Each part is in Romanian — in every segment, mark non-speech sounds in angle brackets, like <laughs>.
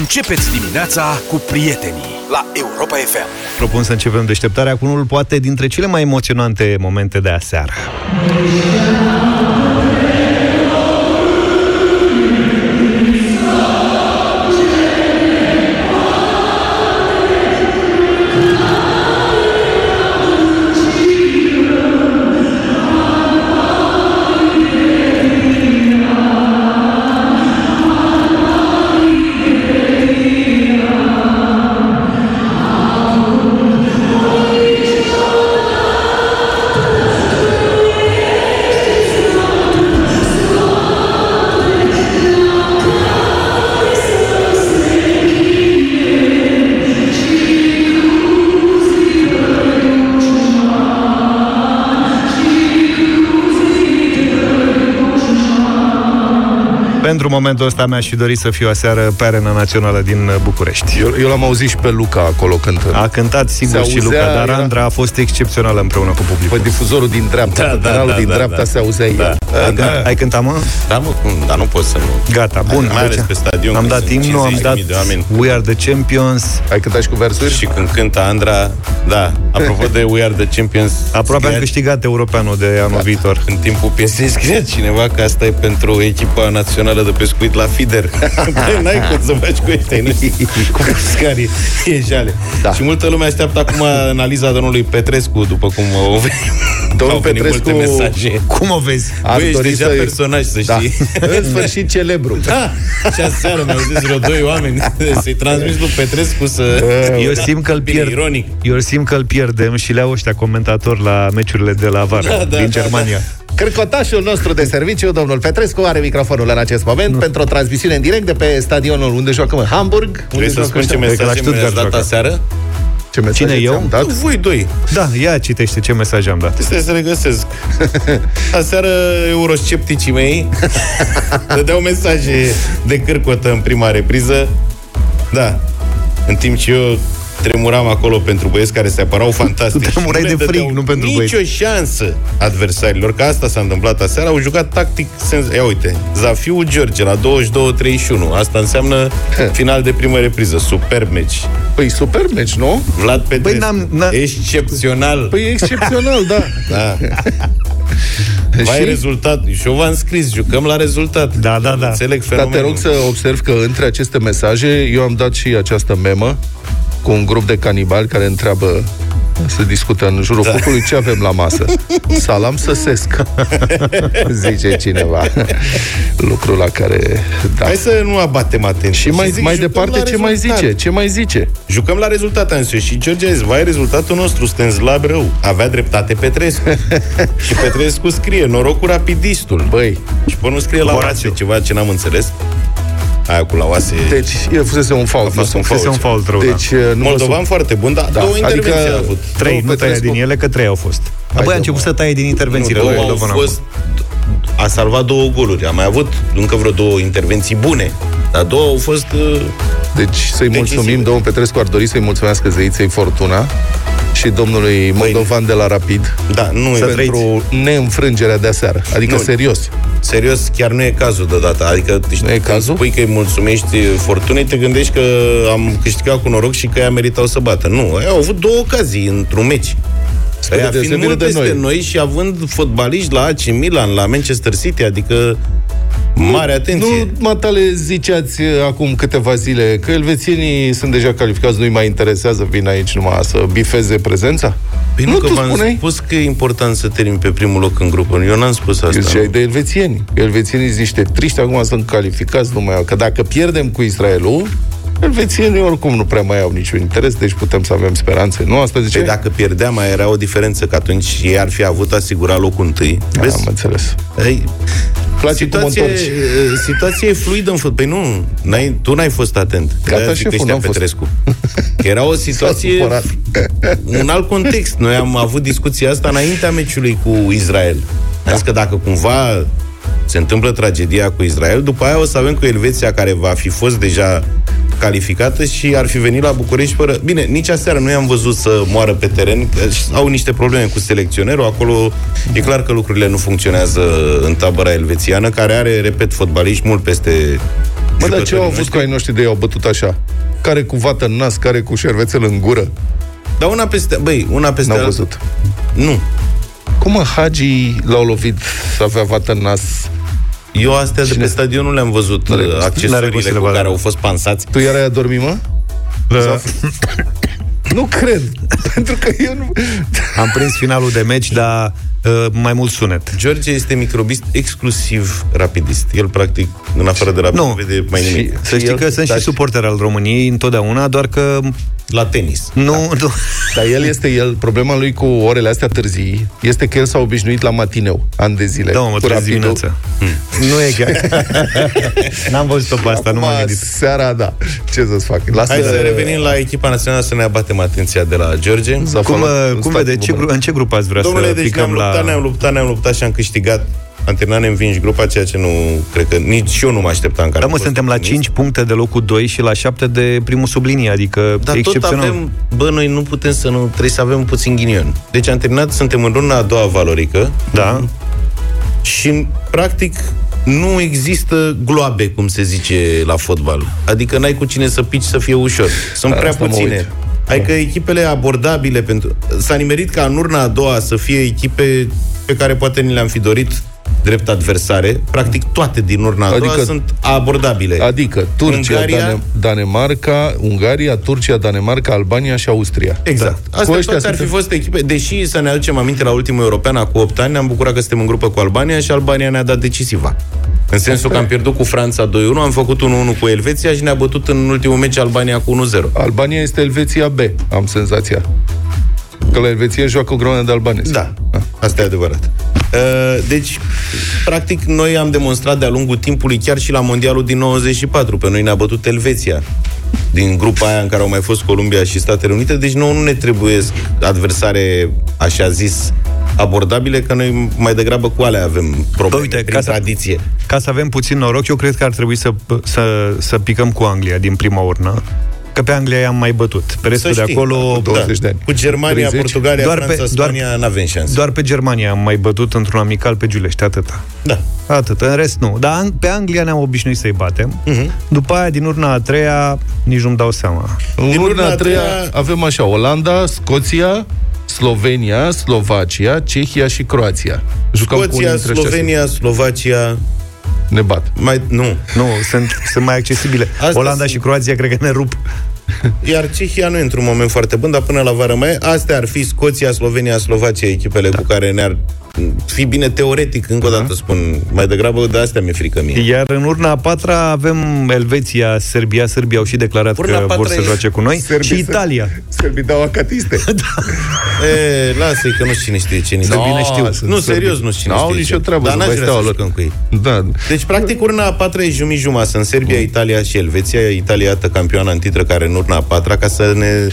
Începeți dimineața cu prietenii la Europa FM. Propun să începem deșteptarea cu unul poate dintre cele mai emoționante momente de aseară. Momentul ăsta mi-aș fi dorit să fiu aseară pe arena națională din București. Eu, eu l-am auzit și pe Luca acolo cântând. A cântat sigur Se și auzea, Luca, dar era- Andra a fost excepțională împreună cu publicul. Pe difuzorul din dreapta, Da, pe da, canalul da, din da, dreapta da. se auzea Da. el. Ai, Da. cânt- ai cântat, mă? Dar nu, cum- dar nu pot să nu. Gata, bun. Mai ales deci pe stadion, Am când dat sunt imnul, am 50.000 dat de oameni. We Are The Champions. Ai cântat și cu versuri? Și când cântă Andra, da, apropo de We Are The Champions, <laughs> Aproape am scria- câștigat europeanul de anul viitor. În timpul piesei scria cineva că asta e pentru echipa națională de pescuit la FIDER. Băi, <laughs> n-ai cum să faci cu ăștia, nu <laughs> cu pescarii. E jale. Da. Și multă lume așteaptă acum analiza domnului Petrescu, după cum au venit, Domnul au venit Petrescu- multe mesaje. Cum o vezi? Ar Băi, ești dori deja să- personaj, să Da. știi. <laughs> În sfârșit celebru. Da, și aseară mi-au zis vreo doi oameni să-i transmis lui Petrescu să... Eu simt că îl Bine, pierd. ironic. Eu simt că îl pierdem și le-au ăștia comentatori la meciurile de la VAR Da, da, din da, Germania. Cârcotașul nostru de serviciu, domnul Petrescu, are microfonul în acest moment pentru o transmisiune în direct de pe stadionul unde joacă în Hamburg. Unde Vrei să joacă spun ce ăștia? Cred că la mesaje mi-ați Stuttgart dat joacă. aseară? Ce mesaje Cine, eu? ți-am Dat? Voi doi. Da, ia citește ce mesaj am dat. Trebuie să regăsesc. Aseară euroscepticii mei <laughs> dădeau mesaje de cârcotă în prima repriză. Da. În timp ce eu tremuram acolo pentru băieți care se apărau fantastic. Tu <laughs> tremurai Și le de frig, dădeau nu pentru nicio șansă adversarilor, că asta s-a întâmplat aseară. Au jucat tactic sens... Ia uite, Zafiu George la 22-31. Asta înseamnă <laughs> final de primă repriză. Superb meci. Păi super meci, nu? Vlad Petrescu. n-am- n-am- Excepțional. Păi e excepțional, da. <laughs> Da. Vai Și? rezultat. Și eu v-am scris, jucăm la rezultat. Da, da, da. Înțeleg Dar fenomenul. te rog să observ că între aceste mesaje eu am dat și această memă cu un grup de canibali care întreabă se discută în jurul da. focului ce avem la masă. <laughs> Salam săsesc. <laughs> Zice cineva. Lucru la care... Da. Hai să nu abatem atenție. Și mai, zic, mai jucăm departe, la ce mai rezultat. zice? Ce mai zice? Jucăm la rezultat, am zis. Și George a zis, vai, rezultatul nostru, suntem slab rău. Avea dreptate Petrescu. <laughs> și Petrescu scrie, norocul rapidistul. Băi, Și pe nu scrie la oase, ceva ce n-am înțeles. Aia cu la oase. deci e fusese un fault. A fost nu? un Fusese un fault rău, Deci uh, nu vă Moldovan foarte bun, dar Da, două adică- intervenții a avut. Trei, Domnul nu tăia Petrescu. din ele, că trei au fost. Apoi a domnule. început să taie din intervențiile Nu, lui două au Moldovan. fost, a salvat două goluri. A mai avut încă vreo două intervenții bune. Dar două au fost... uh, Deci să-i Decisiv. mulțumim, domnul Petrescu ar dori să-i mulțumească zeiței Fortuna și domnului Moldovan de la Rapid Da, nu Să e trăiți. pentru neînfrângerea de aseară. Adică Nu. serios. Serios, chiar nu e cazul deodată. Adică știi, Nu e când cazul? spui că îi mulțumești fortunei, te gândești că am câștigat cu noroc și că ea meritau să bată. Nu, ei au avut două ocazii într-un meci. Spre Aia fiind deosebire mult de peste noi. noi. și având fotbaliști la AC Milan, la Manchester City, adică mare atenție. Nu, matale, ziceați uh, acum câteva zile că elvețienii sunt deja calificați, nu-i mai interesează, vin aici numai să bifeze prezența? Păi nu, nu că tu v-am spuneai? spus că e important să termin pe primul loc în grupă. Eu n-am spus asta. Eu ziceai nu. de elvețieni. Elvețienii sunt niște triști, acum sunt calificați, nu mai au. Că dacă pierdem cu Israelul, elvețienii oricum nu prea mai au niciun interes, deci putem să avem speranțe. Nu, asta zice? Păi dacă pierdeam, mai era o diferență, că atunci ei ar fi avut asigurat locul întâi. Da, am înțeles. Ei, Place cum o situație, întorci. situație e fluidă în fotbal. Păi nu, n-ai, tu n-ai fost atent. Gata, De-aia zic că șeful, ăștia n-am fost. Petrescu. Că <laughs> Era o situație, supărat. <laughs> un alt context. Noi am avut discuția asta înaintea meciului cu Israel. Am zis că dacă cumva se întâmplă tragedia cu Israel, după aia o să avem cu Elveția, care va fi fost deja calificată și ar fi venit la București fără... Bine, nici aseară nu i-am văzut să moară pe teren, că au niște probleme cu selecționerul, acolo e clar că lucrurile nu funcționează în tabăra elvețiană, care are, repet, fotbaliști mult peste Mă, dar ce au jucătorii avut noștri. cu ai noștri de i-au bătut așa? Care cu vată în nas, care cu șervețel în gură? Dar una peste... Băi, una peste N-au alta- văzut. Nu. Cum mă, Hagi l-au lovit să avea vată în nas? Eu astea de Cine? pe stadion nu le-am văzut Nu le-ai uh, văzut? accesoriile N-are cum să le cu vadă. care au fost pansați. Tu iar ai adormit, mă? Da. <laughs> Nu cred. <laughs> Pentru că eu nu... Am prins finalul de meci, dar uh, mai mult sunet. George este microbist exclusiv rapidist. El, practic, în afară de rapid, Nu. nu vede mai Și- nimic. Să știi el- că sunt da, și suporter al României întotdeauna, doar că La tenis. nu... nu. Dar el este el, problema lui cu orele astea târzii este că el s-a obișnuit la matineu, ani de zile. Da, mă, mă Cu trezesc rapidul. dimineața. Nu e chiar. <laughs> N-am văzut-o pe asta, nu m-am Acum, gândit. seara, da. Ce să-ți fac? Lasă Hai să revenim la echipa națională să ne abatem atenția de la George. Cum, uh, cum vede, ce, gru- în ce grup ați vrea Domnule, să deci picăm ne-am la... luptat, ne-am luptat, ne-am luptat și am câștigat. Am terminat neînvinși grupa, ceea ce nu cred că nici eu nu mă așteptam. Care Da, am mă, fost suntem la optimist. 5 puncte de locul 2 și la 7 de primul sublinie, adică Dar tot excepțional. avem, bă, noi nu putem să nu, trebuie să avem puțin ghinion. Deci am terminat, suntem în runda a doua valorică Da, și, practic, nu există gloabe, cum se zice la fotbal. Adică n-ai cu cine să pici să fie ușor. Sunt Da, prea asta mă puține. Uit. Adică echipele abordabile pentru... S-a nimerit ca în urna a doua să fie echipe pe care poate ni le-am fi dorit drept adversare. Practic toate din urna a doua Adică- sunt abordabile. Adică Turcia, Ungaria- Dane- Danemarca, Ungaria, Turcia, Danemarca, Albania și Austria. Exact. Da. Astea Cu ăștia toate ar fi suntem- fost echipe, deși să ne aducem aminte la ultimul european, cu 8 ani, ne-am bucurat că suntem în grupă cu Albania și Albania ne-a dat decisiva. În sensul că am pierdut cu Franța 2-1, am făcut 1-1 cu Elveția și ne-a bătut în ultimul meci Albania cu 1-0. Albania este Elveția B, am senzația. Că la Elveția joacă o grămadă de albanezi. Da, asta e adevărat. Uh, Deci, practic, noi am demonstrat de-a lungul timpului, chiar și la Mondialul din 94, pe noi ne-a bătut Elveția din grupa aia în care au mai fost Columbia și Statele Unite, deci nouă nu ne trebuie adversare, așa zis, abordabile, că noi mai degrabă cu alea avem probleme Uite, prin ca să- tradiție. ca să avem puțin noroc, eu cred că ar trebui să, să, să picăm cu Anglia din prima urnă. Că pe Anglia i-am mai bătut. Pe restul Să de știi, acolo... cu 20 de ani. Cu Germania, 30. Portugalia, Doar Franța, pe- doar- Spania, n-avem șanse. Doar pe Germania am mai bătut într-un amical pe Giulești, atâta. Da. Atât, în rest nu. Dar Ang- pe Anglia ne-am obișnuit să-i batem. Mhm. După aia, din urna a treia, nici nu-mi dau seama. În Din urna urna a a treia treia- avem așa, Olanda, Scoția, Slovenia, Slovacia, Cehia și Croația. Jucăm cu unii Scoția, dintre ăștia. Slovenia, Slovacia, Ne bat. mai, nu, Nu, sunt, sunt mai accesibile. Astea Olanda sunt- și Croația cred că ne rup. Iar Cehia nu e într-un moment foarte bun, dar până la vară mai e. Astea ar fi Scoția, Slovenia, Slovacia, echipele da. cu care ne-ar fi bine teoretic, încă o dată spun. Mai degrabă de astea mi-e frică mie. Iar în urna a patra avem Elveția, Serbia. Serbia au și declarat Urna a că vor patra să e- joace cu noi. Serbii și sunt- Italia. Sărbii dau acatiste. <laughs> E, lasă-i că nu știu cine știe ce ni Să bine știu. sunt Nu, sărbi. serios, nu știu cine N-au știe nicio ce. treabă, Dar nu n-aș mai vrea steaua să lor. jucăm cu ei. Da. Deci, practic, urna a patra e jumii-juma. Sunt Serbia, Italia și Elveția. Italia, iată, campioana în titră, care în urna a patra, ca să ne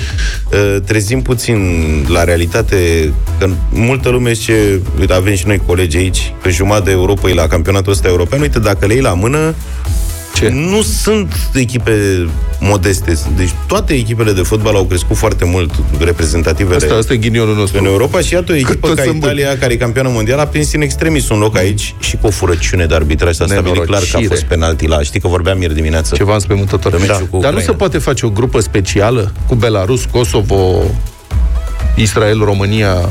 uh, trezim puțin la realitate. Că multă lume zice, uite, avem și noi colegi aici, pe jumătate de Europei la campionatul ăsta european. Uite, dacă le iei la mână, Ce? nu sunt echipe modeste. Deci toate echipele de fotbal au crescut foarte mult reprezentativele Asta, asta e ghinionul în nostru. Europa și iată o echipă toți ca sunt buni. Italia, care e campioană mondială, a prins în extremis un loc aici și cu o furăciune de arbitraj. S-a stabilit clar că a Nenorocire. fost penalti la... Știi că vorbeam ieri dimineață? Ceva înspăimântător. Pe meciul Da. cu Dar nu Ucraina. se poate face o grupă specială cu Belarus, Kosovo, Israel, România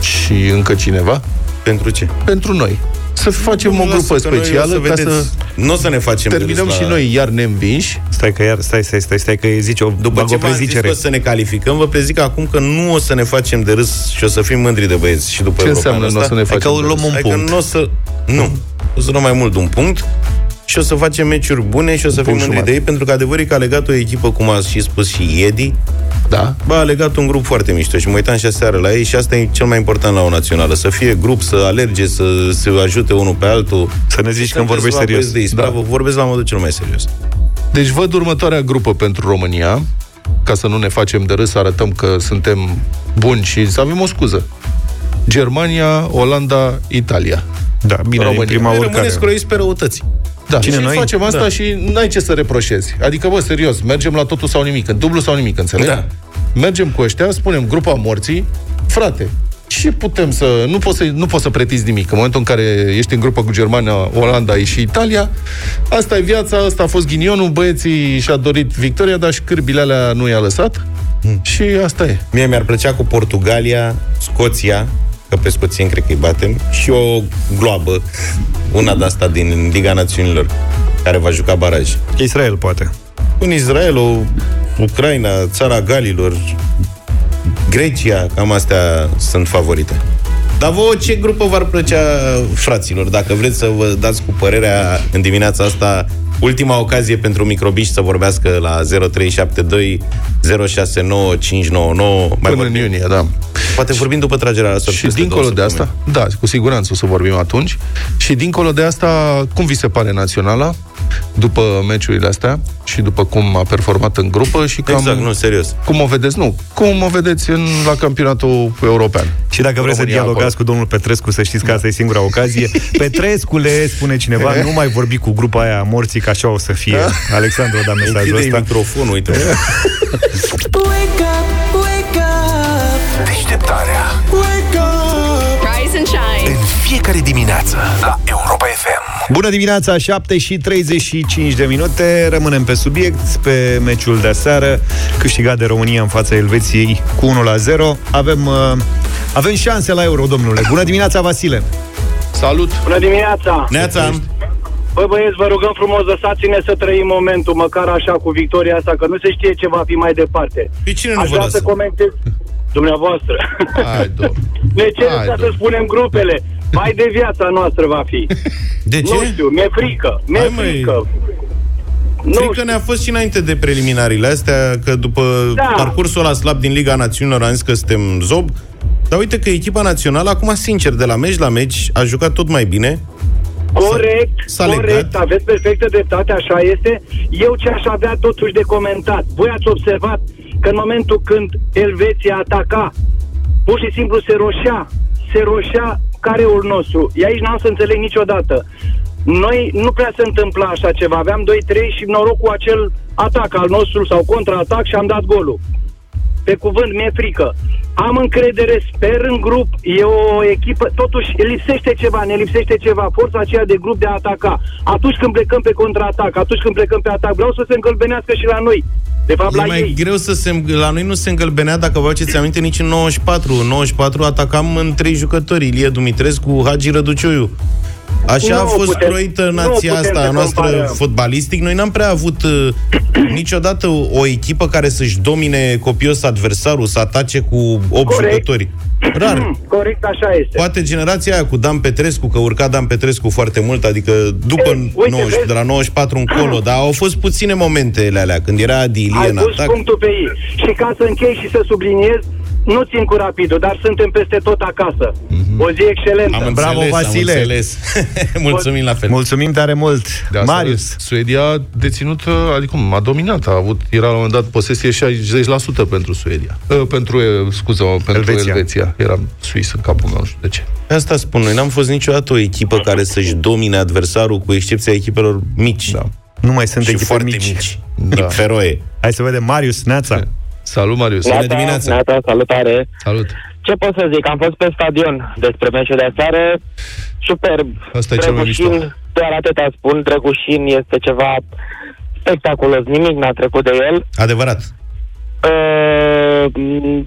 și încă cineva? Pentru ce? Pentru noi. Să facem o Lasă grupă că noi o specială să ca vedeți, să Nu o să ne facem de terminăm râs și la... noi iar neînvinși. Stai că iar, stai, stai, stai, stai că zice o, După bag ce o v-am zis prezicere. că o să ne calificăm, vă prezic acum că nu o să ne facem de râs și o să fim mândri de băieți și după Ce europeanul înseamnă nu o ăsta. să ne Hai că facem? o luăm un Adică punct. nu o să... Nu. O să luăm mai mult de un punct și o să facem meciuri bune și o să fim punct mândri jumătate. de ei, pentru că adevărul e că a legat o echipă, cum a și spus și Edi, Da? Ba, a legat un grup foarte mișto și mă uitam și aseară la ei și asta e cel mai important la o națională. Să fie grup, să alerge, să se ajute unul pe altul. Să ne zici când vorbești la serios. băieți De ispravă, da. vorbesc la modul cel mai serios. Deci văd următoarea grupă pentru România, ca să nu ne facem de râs, să arătăm că suntem buni și să avem o scuză. Germania, Olanda, Italia. Da, bine, România. în prima Noi urcare. rămâne scroiți pe răutăți. Da, Cine, și noi? facem asta Da. și n-ai ce să reproșezi. Adică, bă, serios, mergem la totul sau nimic, în dublu sau nimic, înțelegi? Da. Mergem cu ăștia, spunem grupa morții, frate, ce putem să... Nu poți să, nu poți să pretizi nimic. În momentul în care ești în grupă cu Germania, Olanda și Italia, asta e viața, asta a fost ghinionul, băieții și-a dorit victoria, dar și cârbile alea nu i-a lăsat. Hmm. Și asta e. Mie mi-ar plăcea cu Portugalia, Scoția, că pe scoțieni cred că îi batem, și o gloabă, una de asta din Liga Națiunilor, care va juca baraj. Israel, poate. Un Israel, o Ucraina, țara Galilor, Grecia, cam astea sunt favorite. Dar vouă ce grupă v-ar plăcea, fraților, dacă vreți să vă dați cu părerea în dimineața asta Ultima ocazie pentru microbiști să vorbească la 0372 069599. Mai Până vorbim. în iunie, da. Poate vorbim după tragerea la Și dincolo de asta, da, cu siguranță o să vorbim atunci. Și dincolo de asta, cum vi se pare naționala? după meciurile astea și după cum a performat în grupă și cam... Exact, nu, serios. Cum o vedeți, nu, cum o vedeți în, la campionatul european. Și dacă vreți să dialogați acolo. cu domnul Petrescu, să știți că asta e singura ocazie. <laughs> Petrescule, spune cineva, nu mai vorbi cu grupa aia morții, că așa o să fie. <laughs> Alexandru a dat mesajul ăsta. microfonul, uite. <laughs> Deșteptarea. Wake up. Rise and shine. În fiecare dimineață la Europa FM. Bună dimineața, 7 și 35 de minute. Rămânem pe subiect, pe meciul de seară, câștigat de România în fața Elveției cu 1 la 0. Avem, uh, avem șanse la Euro, domnule. Bună dimineața, Vasile! Salut! Bună dimineața! Neața! Bă, băieți, vă rugăm frumos, lăsați-ne să trăim momentul, măcar așa, cu victoria asta, că nu se știe ce va fi mai departe. Pe cine nu Aș vă să comentez dumneavoastră. Hai, ne cereți să spunem grupele. Mai de viața noastră va fi. De ce? Nu știu, mi-e frică. Mi-e Hai, frică. Nu Frică ne-a fost și înainte de preliminariile astea, că după da. parcursul ăla slab din Liga Națiunilor am zis că suntem zob, dar uite că echipa națională, acum sincer, de la meci la meci, a jucat tot mai bine. Corect, s-a corect, legat. aveți perfectă dreptate, așa este. Eu ce aș avea totuși de comentat? Voi ați observat că în momentul când Elveția ataca, pur și simplu se roșea, se roșea careul nostru. E aici n-am să înțeleg niciodată. Noi nu prea se întâmpla așa ceva. Aveam 2-3 și noroc cu acel atac al nostru sau contraatac și am dat golul. Pe cuvânt, mi-e frică. Am încredere, sper în grup, e o echipă, totuși lipsește ceva, ne lipsește ceva, forța aceea de grup de a ataca. Atunci când plecăm pe contraatac, atunci când plecăm pe atac, vreau să se încălbenească și la noi. De fapt, e la mai ei. greu să se... La noi nu se îngălbenea, dacă vă aduceți aminte, nici în 94. În 94 atacam în trei jucători, Ilie Dumitrescu, Hagi Răducioiu. Așa nu a fost putem, croită nația asta a noastră comparăm. fotbalistic. Noi n-am prea avut uh, <clears throat> niciodată o echipă care să-și domine copios adversarul, să atace cu 8 Corect. jucători. Rar. Corect, așa este. Poate generația aia cu Dan Petrescu, că urca Dan Petrescu foarte mult, adică după Ei, uite, 90, de la 94 încolo, dar au fost puține momentele alea, când era Adilie în atac. punctul pe ei. Și ca să închei și să subliniez, nu țin cu rapidul, dar suntem peste tot acasă. Mm-hmm. O zi excelentă. Am înțeles, Bravo, Vasile. Am înțeles. <laughs> Mulțumim la fel. Mulțumim tare mult. Marius. Suedia a deținut, adică a dominat, a avut, era la un moment dat posesie 60% pentru Suedia. Uh, pentru, scuză pentru Elveția. Elveția. Era suis în capul meu, nu știu de ce. Asta spun, noi n-am fost niciodată o echipă care să-și domine adversarul, cu excepția echipelor mici. Da. Nu mai sunt echipe foarte mici. mici. Da. Feroe. Hai să vedem. Marius, Neața. Salut, Marius. Bună dimineața. Neața, salutare. Salut. Ce pot să zic? Am fost pe stadion despre meciul de seară. Superb. Asta e cel mai mișto. Doar atâta spun. Drăgușin este ceva spectaculos. Nimic n-a trecut de el. Adevărat. Uh,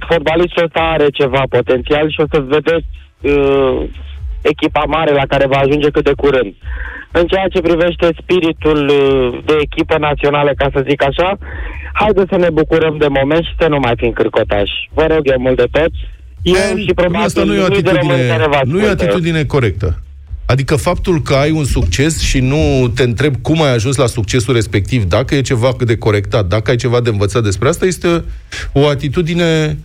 fotbalistul ăsta are ceva potențial și o să vedeți uh, echipa mare la care va ajunge cât de curând. În ceea ce privește spiritul uh, de echipă națională, ca să zic așa, haideți să ne bucurăm de moment și să nu mai fim cârcotași. Vă rog eu mult de tot. Eu și probabil asta nu e o atitudine, nu e o atitudine corectă. Adică faptul că ai un succes și nu te întreb cum ai ajuns la succesul respectiv, dacă e ceva de corectat, dacă ai ceva de învățat despre asta, este o atitudine,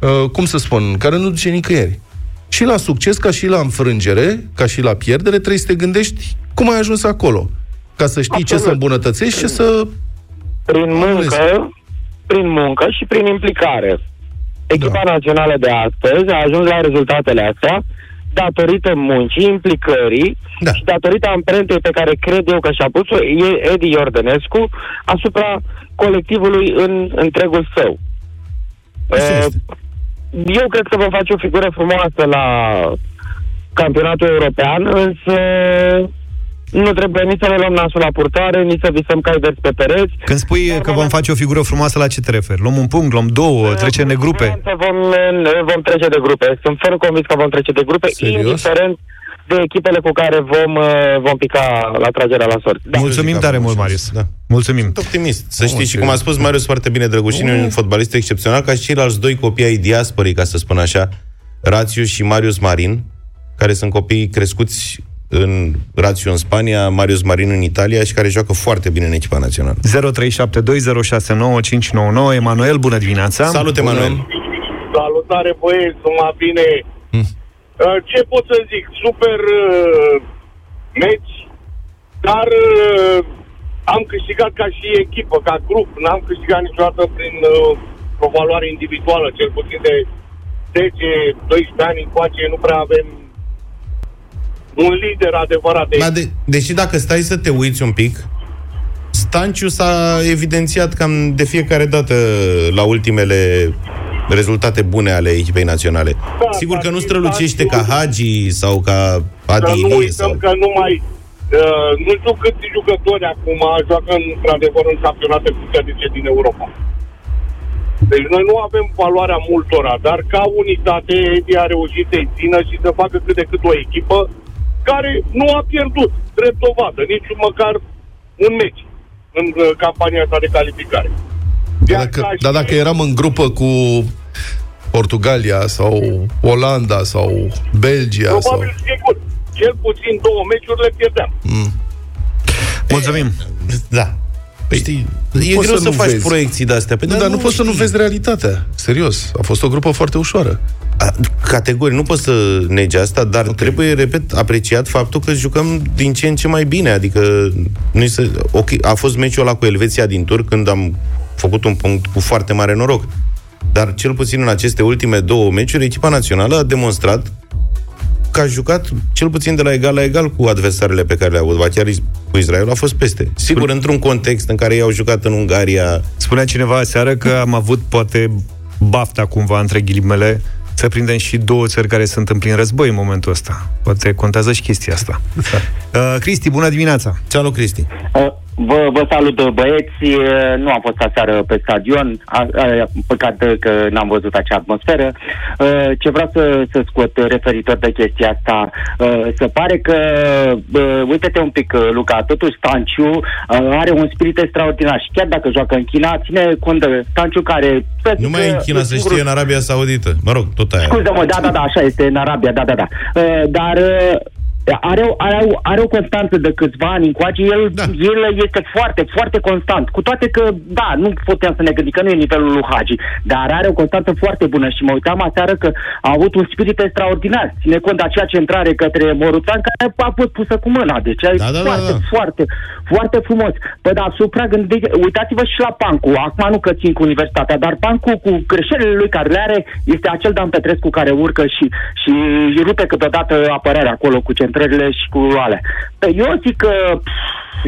uh, cum să spun, care nu duce nicăieri. Și la succes, ca și la înfrângere, ca și la pierdere, trebuie să te gândești cum ai ajuns acolo. Ca să știi Absolut. ce să îmbunătățești și să... Prin muncă, prin muncă și prin implicare. Echipa da. națională de astăzi a ajuns la rezultatele astea datorită muncii, implicării da. și datorită amprentei pe care cred eu că și-a pus-o Edi Iordănescu asupra colectivului în întregul său. Uh, eu cred că vom face o figură frumoasă la campionatul european, însă nu trebuie nici să ne luăm nasul la purtare, nici să visăm cai verzi pe pereți. Când spui Dar că vom face o figură frumoasă, la ce te referi? Luăm un punct, luăm două, trecem de grupe? Vom, vom trece de grupe. Sunt ferm convins că vom trece de grupe, Serios? indiferent de echipele cu care vom, uh, vom pica la tragerea la sort. Da. Mulțumim tare mult, Marius. Da. Mulțumim. Sunt optimist. Să știți și cum a spus Marius foarte bine, Drăgușin, un fotbalist excepțional, ca și ceilalți doi copii ai diasporii, ca să spun așa, Rațiu și Marius Marin, care sunt copii crescuți în Rațiu în Spania, Marius Marin în Italia și care joacă foarte bine în echipa națională. 0372069599 Emanuel, bună dimineața! Salut, Emanuel! Salutare, băieți, numai bine! Hmm. Uh, ce pot să zic? Super uh, meci, dar uh, am câștigat ca și echipă, ca grup. N-am câștigat niciodată prin uh, o valoare individuală, cel puțin de 10-12 ani încoace, nu prea avem un lider adevărat. De... de, deși dacă stai să te uiți un pic, Stanciu s-a evidențiat cam de fiecare dată la ultimele rezultate bune ale echipei naționale. Da, Sigur că nu strălucește ca Hagi sau ca Adi Nu uităm sau... că numai Uh, nu știu câți jucători acum joacă într-adevăr în campionate cu din Europa. Deci noi nu avem valoarea multora, dar ca unitate Edi a reușit să-i țină și să facă cât de cât o echipă care nu a pierdut drept dovadă, nici măcar un meci în uh, campania asta de calificare. Dar dacă, dar dacă eram în grupă cu Portugalia sau Olanda sau Belgia Probabil sau... sigur. Cel puțin două meciuri le pierdeam. Mm. Mulțumim. Da. Păi, Știi, e greu să, să faci vezi. proiecții de-astea. Păi, nu, dar nu, nu poți să nu vezi realitatea. Serios. A fost o grupă foarte ușoară. Categorii, nu pot să negi asta, dar okay. trebuie, repet, apreciat faptul că jucăm din ce în ce mai bine. Adică nu se, okay, a fost meciul ăla cu Elveția din tur când am făcut un punct cu foarte mare noroc. Dar cel puțin în aceste ultime două meciuri, echipa națională a demonstrat că a jucat cel puțin de la egal la egal cu adversarele pe care le-a avut. Ba chiar cu Israel a fost peste. Sigur, Spune... într-un context în care ei au jucat în Ungaria. Spunea cineva aseară că am avut poate bafta cumva între ghilimele să prindem și două țări care sunt în plin război în momentul ăsta. Poate contează și chestia asta. Da. Uh, Cristi, bună dimineața! Salut, Cristi! Uh, Vă, vă salut, băieți. Nu am fost aseară pe stadion, a, a, păcat că n-am văzut acea atmosferă. Ce vreau să, să scot referitor de chestia asta, se pare că, uite-te un pic, Luca, totuși Stanciu are un spirit extraordinar și chiar dacă joacă în China, ține cont de Stanciu care... Nu mai e în China, să știe, în Arabia Saudită. Mă rog, tot aia. Scuze-mă, da, da, da, așa este, în Arabia, da, da, da. Dar are, are, are o constanță de câțiva ani încoace, el, da. el este foarte, foarte constant. Cu toate că, da, nu putem să ne gândim că nu e nivelul lui Hagi, dar are o constanță foarte bună și mă uitam aseară că a avut un spirit extraordinar. Ține cont de acea centrare către Moruțan care a fost pusă cu mâna. Deci da, da, foarte, da, da. foarte, foarte frumos. Pe deasupra, gândi, uitați-vă și la Pancu. Acum nu că țin cu universitatea, dar Pancu cu greșelile lui care le are este acel Dan Petrescu care urcă și, și rupe câteodată apărarea acolo cu centrare lucrările și cu alea. Păi eu zic că...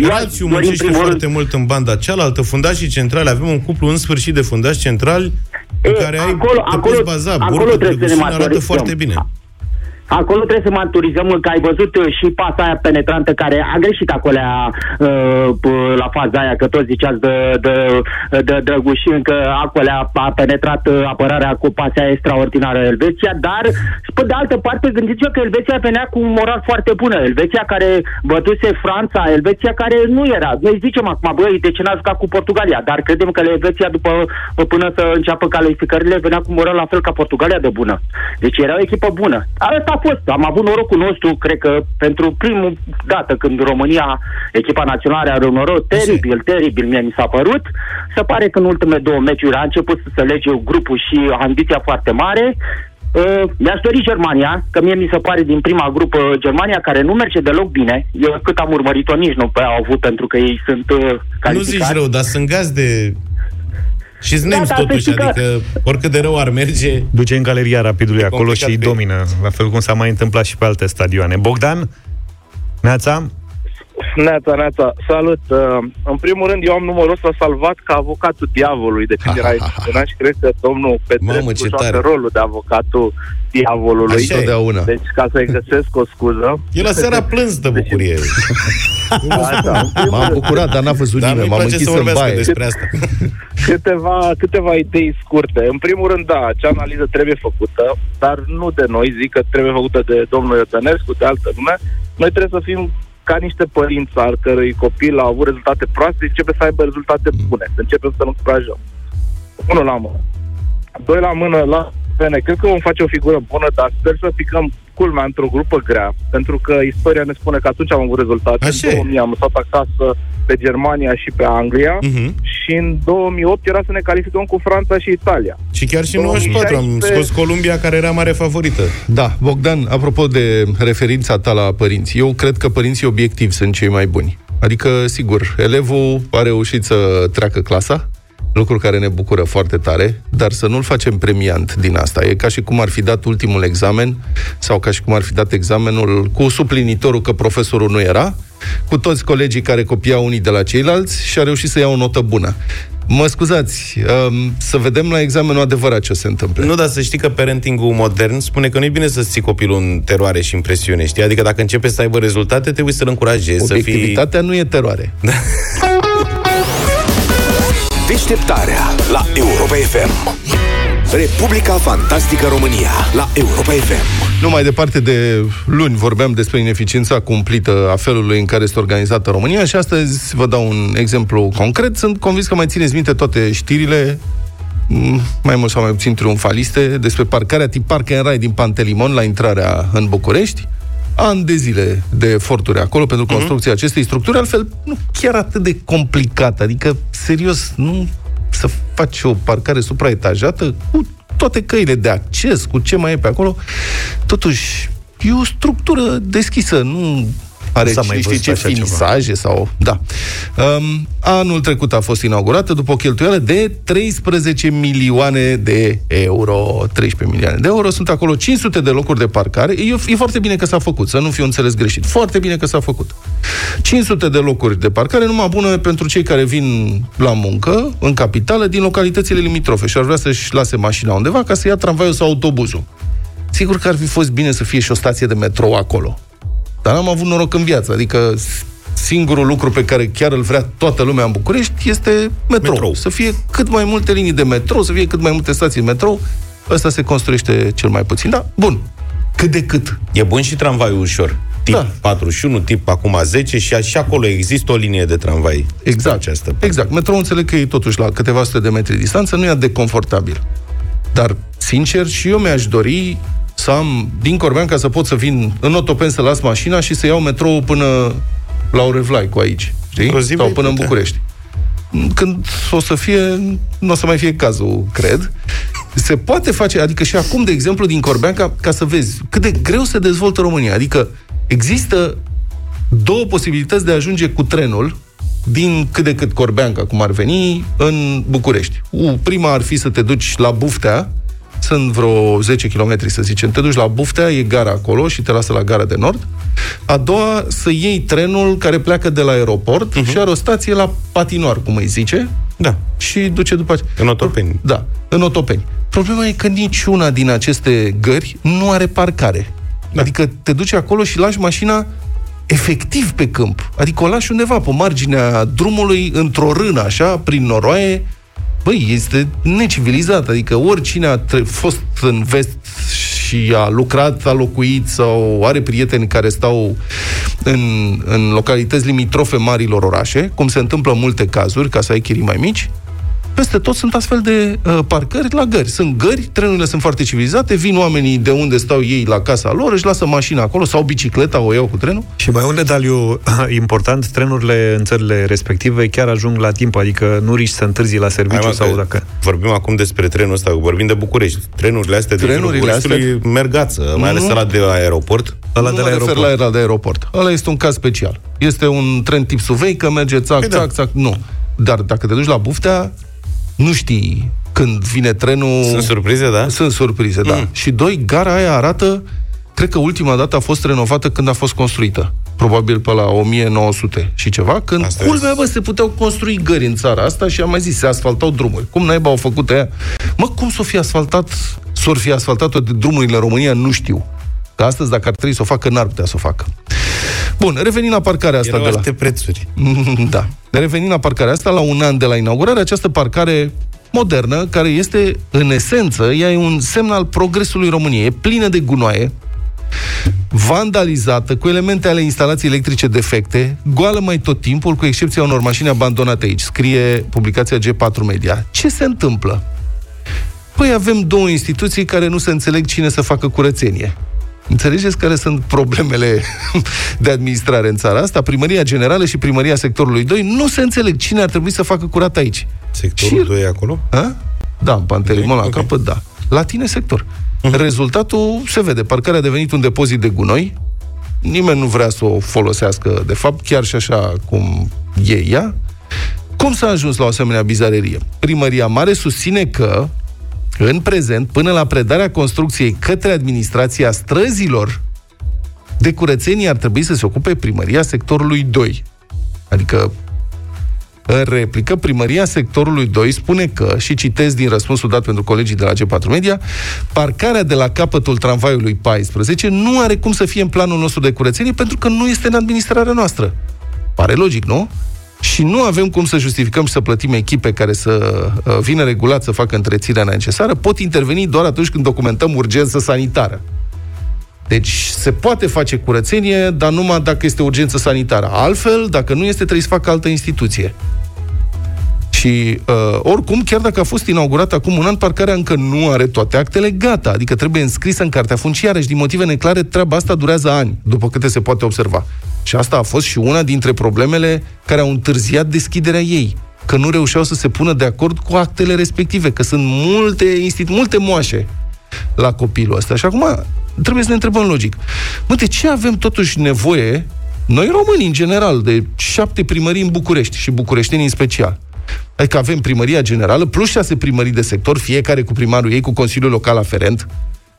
Rațiu muncește foarte mult în banda cealaltă, fundașii centrale, avem un cuplu în sfârșit de fundași centrali pe care ai, acolo, te acolo, poți baza. Acolo trebuie să ne arată foarte bine. Acolo trebuie să maturizăm că ai văzut uh, și pasa aia penetrantă care a greșit acolo uh, la faza aia, că toți ziceați de, de, de Drăgușin că acolo a penetrat uh, apărarea cu pasea extraordinară Elveția, dar pe de altă parte gândiți-vă că Elveția venea cu un moral foarte bună. Elveția care bătuse Franța, Elveția care nu era. Noi zicem acum, băi, de ce n-a jucat cu Portugalia? Dar credem că Elveția după până să înceapă calificările venea cu moral la fel ca Portugalia de bună. Deci era o echipă bună. Asta fost. Am avut norocul nostru, cred că pentru primul dată când România, echipa națională are un noroc teribil, teribil, mie mi s-a părut. Se pare că în ultimele două meciuri a început să se lege grupul și ambiția foarte mare. Uh, mi-aș dori Germania, că mie mi se pare din prima grupă Germania, care nu merge deloc bine. Eu cât am urmărit-o nici nu pe au avut, pentru că ei sunt uh, calificați. Nu zici rău, dar sunt gaz de și nemți da, totuși, adică că... oricât de rău ar merge... Duce în galeria rapidului acolo și îi domină, la fel cum s-a mai întâmplat și pe alte stadioane. Bogdan? Neața? Neața, neața, salut. Uh, în primul rând, eu am numărul ăsta salvat ca avocatul diavolului de când era <laughs> emoționat și cred că domnul Petrescu joacă rolul de avocatul diavolului. Așa Totdeauna. Deci, ca să-i găsesc o scuză... El la seara plâns de bucurie. Așa, <laughs> M-am bucurat, dar n-a văzut nimeni. M-am închis în baie. Despre asta. <laughs> câteva, câteva idei scurte. În primul rând, da, acea analiză trebuie făcută, dar nu de noi, zic că trebuie făcută de domnul Iotănescu, de altă lume. Noi trebuie să fim ca niște părinți al cărui copil au avut rezultate proaste, începe să aibă rezultate bune, să începem să nu încurajăm. Unul la mână. Doi la mână, la pene. Cred că vom face o figură bună, dar sper să picăm culmea într-o grupă grea, pentru că istoria ne spune că atunci am avut rezultate. Așa în 2000 am lăsat acasă pe Germania și pe Anglia uh-huh. și în 2008 era să ne calificăm cu Franța și Italia. Și chiar și în 94 am scos Columbia, care era mare favorită. Da, Bogdan, apropo de referința ta la părinți, eu cred că părinții obiectivi sunt cei mai buni. Adică, sigur, elevul a reușit să treacă clasa, lucru care ne bucură foarte tare, dar să nu-l facem premiant din asta. E ca și cum ar fi dat ultimul examen sau ca și cum ar fi dat examenul cu suplinitorul că profesorul nu era, cu toți colegii care copiau unii de la ceilalți și a reușit să ia o notă bună. Mă scuzați, um, să vedem la examenul adevărat ce se întâmplă. Nu, dar să știi că parentingul modern spune că nu e bine să ții copilul în teroare și în presiune, știi? Adică dacă începe să aibă rezultate, trebuie să-l încurajezi, să fii... Obiectivitatea nu e teroare. <laughs> Da. Deșteptarea la Europa FM. Republica Fantastică România la Europa FM. Nu mai departe de luni vorbeam despre ineficiența cumplită a felului în care este organizată România și astăzi vă dau un exemplu concret. Sunt convins că mai țineți minte toate știrile mm, mai mult sau mai puțin triumfaliste despre parcarea tip park and ride din Pantelimon la intrarea în București ani de zile de eforturi acolo pentru mhm. construcția uh-huh. acestei structuri, altfel nu chiar atât de complicat. Adică, serios, nu să faci o parcare supraetajată cu toate căile de acces, cu ce mai e pe acolo. Totuși, e o structură deschisă, nu are S-a mai știi ce finisaje ceva. sau... Da. Um, anul trecut a fost inaugurată după o cheltuială de 13 milioane de euro. 13 milioane de euro. Sunt acolo 500 de locuri de parcare. E, e foarte bine că s-a făcut, să nu fiu înțeles greșit. Foarte bine că s-a făcut. 500 de locuri de parcare, numai bună pentru cei care vin la muncă, în capitală, din localitățile limitrofe și ar vrea să-și lase mașina undeva ca să ia tramvaiul sau autobuzul. Sigur că ar fi fost bine să fie și o stație de metrou acolo. Dar n-am avut noroc în viață. Adică singurul lucru pe care chiar îl vrea toată lumea în București este metrou. metrou. Să fie cât mai multe linii de metrou, să fie cât mai multe stații de metrou. Ăsta se construiește cel mai puțin. Da, bun. Cât de cât. E bun și tramvaiul ușor. Tip da. 41, tip acum 10 și și acolo există o linie de tramvai. Exact. Această exact. Metrou înțeleg că e totuși la câteva sute de metri distanță, nu e de confortabil. Dar, sincer, și eu mi-aș dori să am din Corbean ca să pot să vin în Otopen să las mașina și să iau metrou până la Orevlai cu aici, știi? Sau până în București. Când o să fie, nu o să mai fie cazul, cred. Se poate face, adică și acum, de exemplu, din Corbean, ca, ca să vezi cât de greu se dezvoltă România. Adică există două posibilități de a ajunge cu trenul din cât de cât Corbeanca, cum ar veni, în București. U, prima ar fi să te duci la Buftea, sunt vreo 10 km, să zicem. Te duci la Buftea, e gara acolo și te lasă la gara de nord. A doua, să iei trenul care pleacă de la aeroport uh-huh. și are o stație la patinoar, cum îi zice. Da. Și duce după aceea. În Otopeni. Da, în Otopeni. Problema e că niciuna din aceste gări nu are parcare. Da. Adică te duci acolo și lași mașina efectiv pe câmp. Adică o lași undeva pe marginea drumului, într-o rână, așa, prin noroaie, Băi, este necivilizat, adică oricine a tre- fost în vest și a lucrat, a locuit sau are prieteni care stau în, în localități limitrofe marilor orașe, cum se întâmplă în multe cazuri, ca să ai chirii mai mici, peste tot sunt astfel de uh, parcări la gări. Sunt gări, trenurile sunt foarte civilizate, vin oamenii de unde stau ei la casa lor, își lasă mașina acolo sau bicicleta, o iau cu trenul. Și mai un detaliu <laughs> important, trenurile în țările respective chiar ajung la timp, adică nu riști să întârzi la serviciu Hai, sau dacă... Vorbim acum despre trenul ăsta, vorbim de București. Trenurile astea trenurile de astea... mergață, mai ales la de aeroport. Ăla de la aeroport. la era de aeroport. Ăla este un caz special. Este un tren tip Suveică, merge țac, păi da. țac, țac, nu. Dar dacă te duci la Buftea, nu știi când vine trenul... Sunt surprize, da? Sunt surprize, da. mm. da. Și doi, gara aia arată, cred că ultima dată a fost renovată când a fost construită. probabil pe la 1900 și ceva, când asta culmea, bă, se puteau construi gări în țara asta și am mai zis, se asfaltau drumuri. Cum naiba au făcut aia? Mă, cum s-o fi asfaltat, s-or fi asfaltat toate drumurile în România, nu știu. Că astăzi, dacă ar trebui să o facă, n-ar putea să o facă. Bun, revenind la parcarea asta Erau de la... alte prețuri. <laughs> Da. Revenind la parcarea asta, la un an de la inaugurare, această parcare modernă, care este, în esență, ea e un semn al progresului României. E plină de gunoaie, vandalizată, cu elemente ale instalației electrice defecte, goală mai tot timpul, cu excepția unor mașini abandonate aici, scrie publicația G4 Media. Ce se întâmplă? Păi avem două instituții care nu se înțeleg cine să facă curățenie. Înțelegeți care sunt problemele <laughs> de administrare în țara asta? Primăria Generală și Primăria Sectorului 2 nu se înțeleg cine ar trebui să facă curat aici. Sectorul și... 2 acolo? A? Da, în Pantelimon, la okay. capăt, da. La tine sector. Uh-huh. Rezultatul se vede. Parcarea a devenit un depozit de gunoi. Nimeni nu vrea să o folosească, de fapt, chiar și așa cum e ea. Cum s-a ajuns la o asemenea bizarerie? Primăria Mare susține că în prezent, până la predarea construcției către administrația străzilor, de curățenie ar trebui să se ocupe primăria sectorului 2. Adică, în replică, primăria sectorului 2 spune că, și citesc din răspunsul dat pentru colegii de la G4 Media, parcarea de la capătul tramvaiului 14 nu are cum să fie în planul nostru de curățenie pentru că nu este în administrarea noastră. Pare logic, nu? Și nu avem cum să justificăm și să plătim echipe care să uh, vină regulat să facă întreținerea necesară, pot interveni doar atunci când documentăm urgență sanitară. Deci se poate face curățenie, dar numai dacă este urgență sanitară. Altfel, dacă nu este, trebuie să facă altă instituție. Și uh, oricum, chiar dacă a fost inaugurată acum un an, parcarea încă nu are toate actele gata, adică trebuie înscrisă în cartea funciară și din motive neclare treaba asta durează ani, după câte se poate observa. Și asta a fost și una dintre problemele care au întârziat deschiderea ei că nu reușeau să se pună de acord cu actele respective, că sunt multe, institu- multe moașe la copilul ăsta. Și acum trebuie să ne întrebăm logic. Mă, de ce avem totuși nevoie, noi români în general, de șapte primării în București și bucureșteni în special? Adică avem primăria generală plus șase primării de sector, fiecare cu primarul ei, cu Consiliul Local aferent,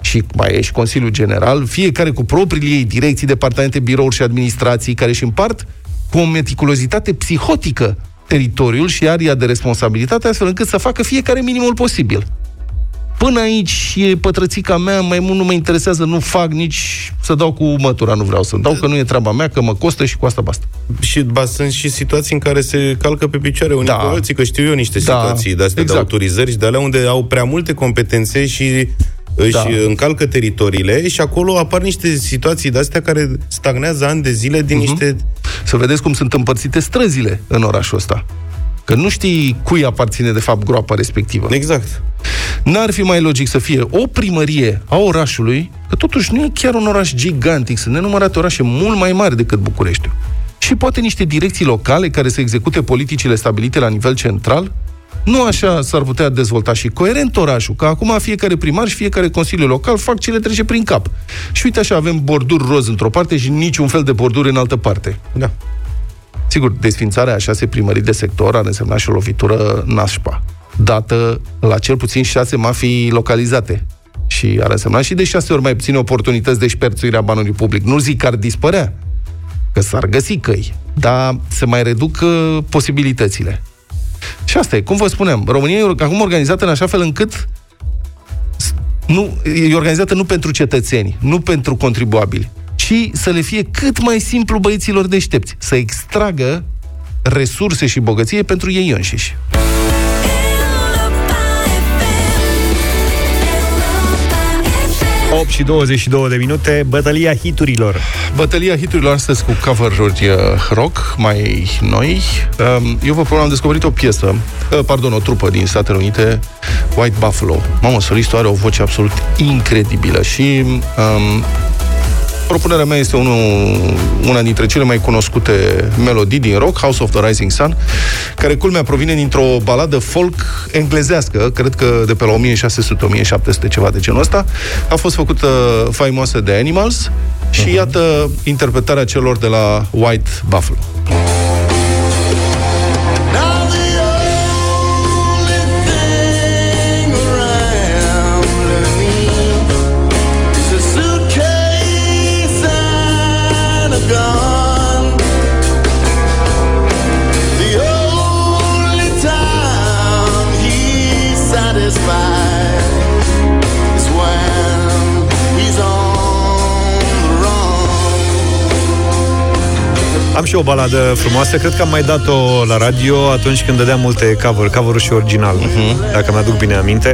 și mai e și Consiliul General, fiecare cu propriile ei direcții, departamente, birouri și administrații, care își împart cu o meticulozitate psihotică teritoriul și aria de responsabilitate, astfel încât să facă fiecare minimul posibil. Până aici e pătrățica mea, mai mult nu mă interesează, nu fac nici să dau cu mătura, nu vreau să dau, că nu e treaba mea, că mă costă și cu asta basta. Și ba, sunt și situații în care se calcă pe picioare unii da. cu alții, că știu eu niște da. situații de astea exact. de autorizări și de alea unde au prea multe competențe și își da. încalcă teritoriile și acolo apar niște situații de-astea care stagnează ani de zile din uh-huh. niște... Să vedeți cum sunt împărțite străzile în orașul ăsta. Că nu știi cui aparține de fapt groapa respectivă. Exact. N-ar fi mai logic să fie o primărie a orașului, că totuși nu e chiar un oraș gigantic, sunt nenumărate orașe mult mai mari decât București. Și poate niște direcții locale care să execute politicile stabilite la nivel central, nu așa s-ar putea dezvolta și coerent orașul, că acum fiecare primar și fiecare consiliu local fac ce le trece prin cap. Și uite așa, avem borduri roz într-o parte și niciun fel de borduri în altă parte. Da. Sigur, desfințarea a șase primării de sector ar însemna și o lovitură nașpa, dată la cel puțin șase mafii localizate. Și ar însemna și de șase ori mai puține oportunități de șperțuire a banului public. Nu zic că ar dispărea, că s-ar găsi căi, dar se mai reduc uh, posibilitățile. Și asta e, cum vă spuneam, România e acum organizată în așa fel încât nu, e organizată nu pentru cetățeni, nu pentru contribuabili, ci să le fie cât mai simplu băieților deștepți, să extragă resurse și bogăție pentru ei înșiși. 8 și 22 de minute, bătălia hiturilor. Bătălia hiturilor astăzi cu cover-uri uh, rock mai noi. Um, eu vă propun, am descoperit o piesă, uh, pardon, o trupă din Statele Unite, White Buffalo. Mamă, solistul are o voce absolut incredibilă și um, propunerea mea este unul, una dintre cele mai cunoscute melodii din rock, House of the Rising Sun, care culmea provine dintr-o baladă folk englezească, cred că de pe la 1600-1700, ceva de genul ăsta. A fost făcută faimoasă de Animals și uh-huh. iată interpretarea celor de la White Buffalo. Și o baladă frumoasă, cred că am mai dat-o la radio atunci când dădeam multe cover, cover și original, uh-huh. dacă mi-aduc bine aminte.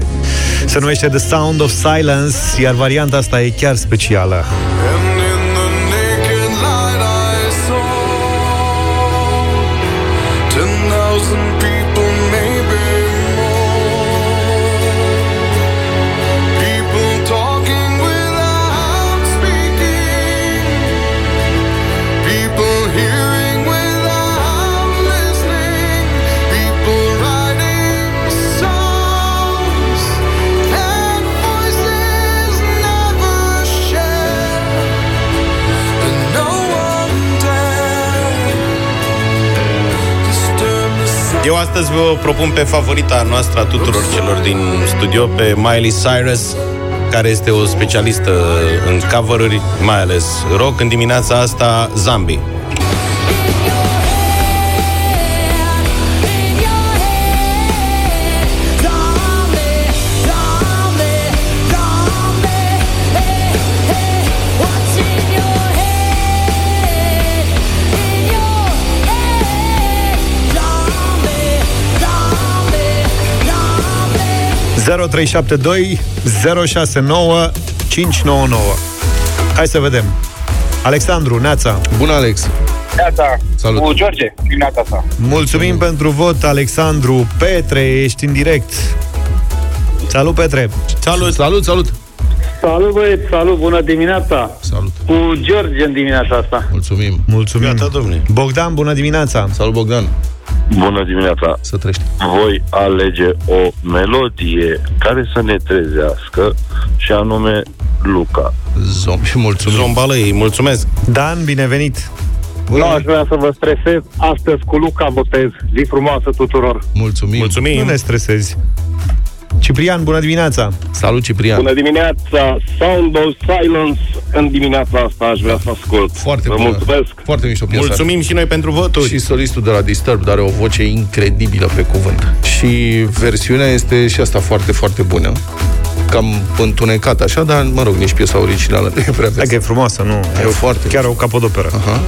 Se numește The Sound of Silence, iar varianta asta e chiar specială. Eu astăzi vă propun pe favorita noastră a tuturor celor din studio, pe Miley Cyrus, care este o specialistă în cover mai ales rock. În dimineața asta, Zambi. 0372 069 599. Hai să vedem. Alexandru, Neața. Bună, Alex. Neața. Salut. Cu George, dimineața asta. Mulțumim mm. pentru vot, Alexandru. Petre, ești în direct. Salut, Petre. Salut. Salut, salut. Salut, băieți, salut, bună dimineața. Salut. Cu George în dimineața asta. Mulțumim. Mulțumim. Gata, domnule. Bogdan, bună dimineața. Salut, Bogdan. Bună dimineața! Să trăiești! Voi alege o melodie care să ne trezească și anume Luca. Zombi, mulțumim! Zombalăi, mulțumesc! Dan, binevenit! Nu aș vrea să vă stresez. Astăzi cu Luca votez. Zi frumoasă tuturor! Mulțumim! Mulțumim! Nu ne stresezi! Ciprian, bună dimineața! Salut, Ciprian! Bună dimineața! Sound of Silence în dimineața asta aș vrea să ascult. Foarte Vă bună. mulțumesc! Foarte mișto piesa. Mulțumim și noi pentru voturi! Și solistul de la Disturbed are o voce incredibilă pe cuvânt. Și versiunea este și asta foarte, foarte bună. Cam întunecat așa, dar, mă rog, nici piesa originală nu e prea Hai că e frumoasă, nu? E foarte Chiar o capodoperă. Aha.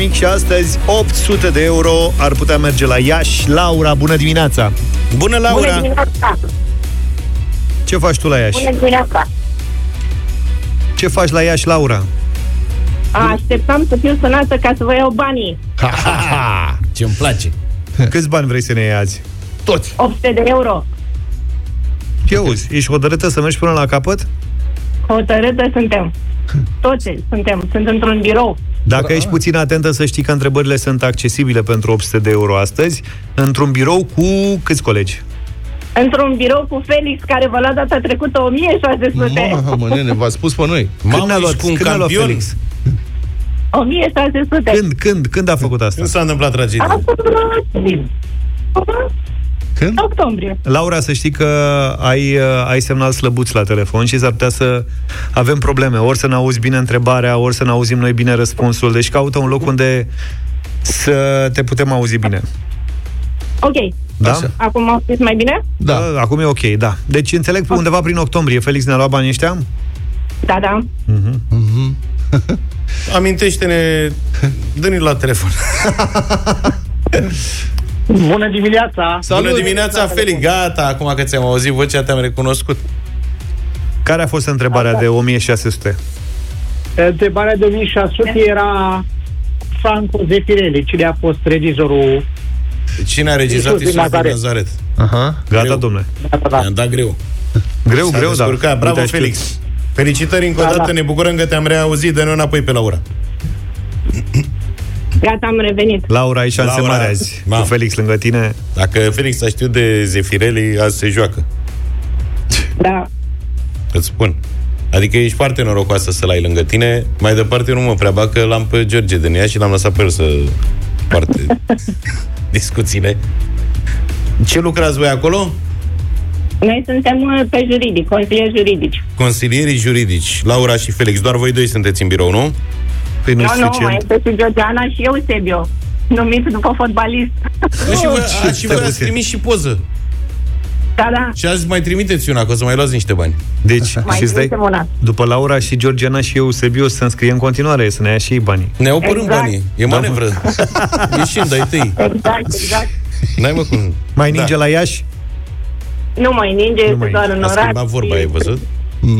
Nimic și astăzi 800 de euro ar putea merge la Iași. Laura, bună dimineața! Bună, Laura! Bună dimineața! Ce faci tu la Iași? Bună dimineața! Ce faci la Iași, Laura? Așteptam să fiu sănată ca să vă iau banii. Ce-mi place! Câți bani vrei să ne iei azi? Toți! 800 de euro. Ce auzi? Ești hotărâtă să mergi până la capăt? Hotărâtă suntem. Toți suntem. Sunt într-un birou. Dacă ești puțin atentă să știi că întrebările sunt accesibile pentru 800 de euro astăzi, într-un birou cu câți colegi? Într-un birou cu Felix, care vă lua data trecută 1600. Mamă, nene, <laughs> v-a spus pe noi. Când ne-a luat, ești cu un când ne-a luat campion? Felix? 1600. Când, când, când a făcut asta? Când s-a întâmplat tragedia? Acum, Când? octombrie. Laura, să știi că ai, uh, ai semnal slăbuț la telefon și s-ar putea să avem probleme. Ori să ne auzi bine întrebarea, ori să ne auzim noi bine răspunsul. Deci caută un loc unde să te putem auzi bine. Ok. Da? Așa. Acum au spus mai bine? Da. Uh, Acum e ok, da. Deci înțeleg pe undeva prin octombrie. Felix ne-a luat banii ăștia? Da, da. Amintește-ne, dă-ne la telefon. <laughs> Bună dimineața! Salut! Bună dimineața, Felix! Gata, acum că ți-am auzit vocea, te-am recunoscut. Care a fost întrebarea de 1600? Întrebarea de 1600 era Franco Zeffirelli. Cine a fost regizorul? Cine a regizat Iisus din Iisus din Nazaret. Nazaret? Aha. Gata, Greu. domnule. Da, da, da. I-am dat greu. Greu, S-a greu, da. descurcat. Bravo, Uite, știu. Felix! Felicitări încă o Da, dată, da. ne bucurăm că te-am reauzit, dă-ne înapoi pe Laura. Gata, am revenit. Laura, ai șanse Laura, mari azi. mamă. Cu Felix lângă tine. Dacă Felix a știut de Zefirelli, azi se joacă. Da. Îți spun. Adică ești foarte norocoasă să-l ai lângă tine. Mai departe nu mă prea bag, că l-am pe George din ea și l-am lăsat pe el să poarte <laughs> discuțiile. Ce lucrați voi acolo? Noi suntem uh, pe juridic, consilieri juridici. Consilierii juridici, Laura și Felix. Doar voi doi sunteți în birou, nu? Păi nu Nu, nu, mai suficient. este și Georgiana și Eusebio. Numit după fotbalist. Nu, și voi, ce a, și voi tare ați puțin. trimis și poză. Da, da. Și azi mai trimiteți una, că o să mai luați niște bani. Deci, Mai și stai, trimitem una. după Laura și Georgiana și eu, Sebiu, să înscrie în continuare, să ne ia și ei banii. Ne au părând Exact. banii. E manevră. <laughs> Ieșind, ai tăi. Exact, exact. N-ai mă cum... Mai ninge Da. la Iași? Nu mai ninge, este mai doar în A oraș. schimbat vorba, ai văzut?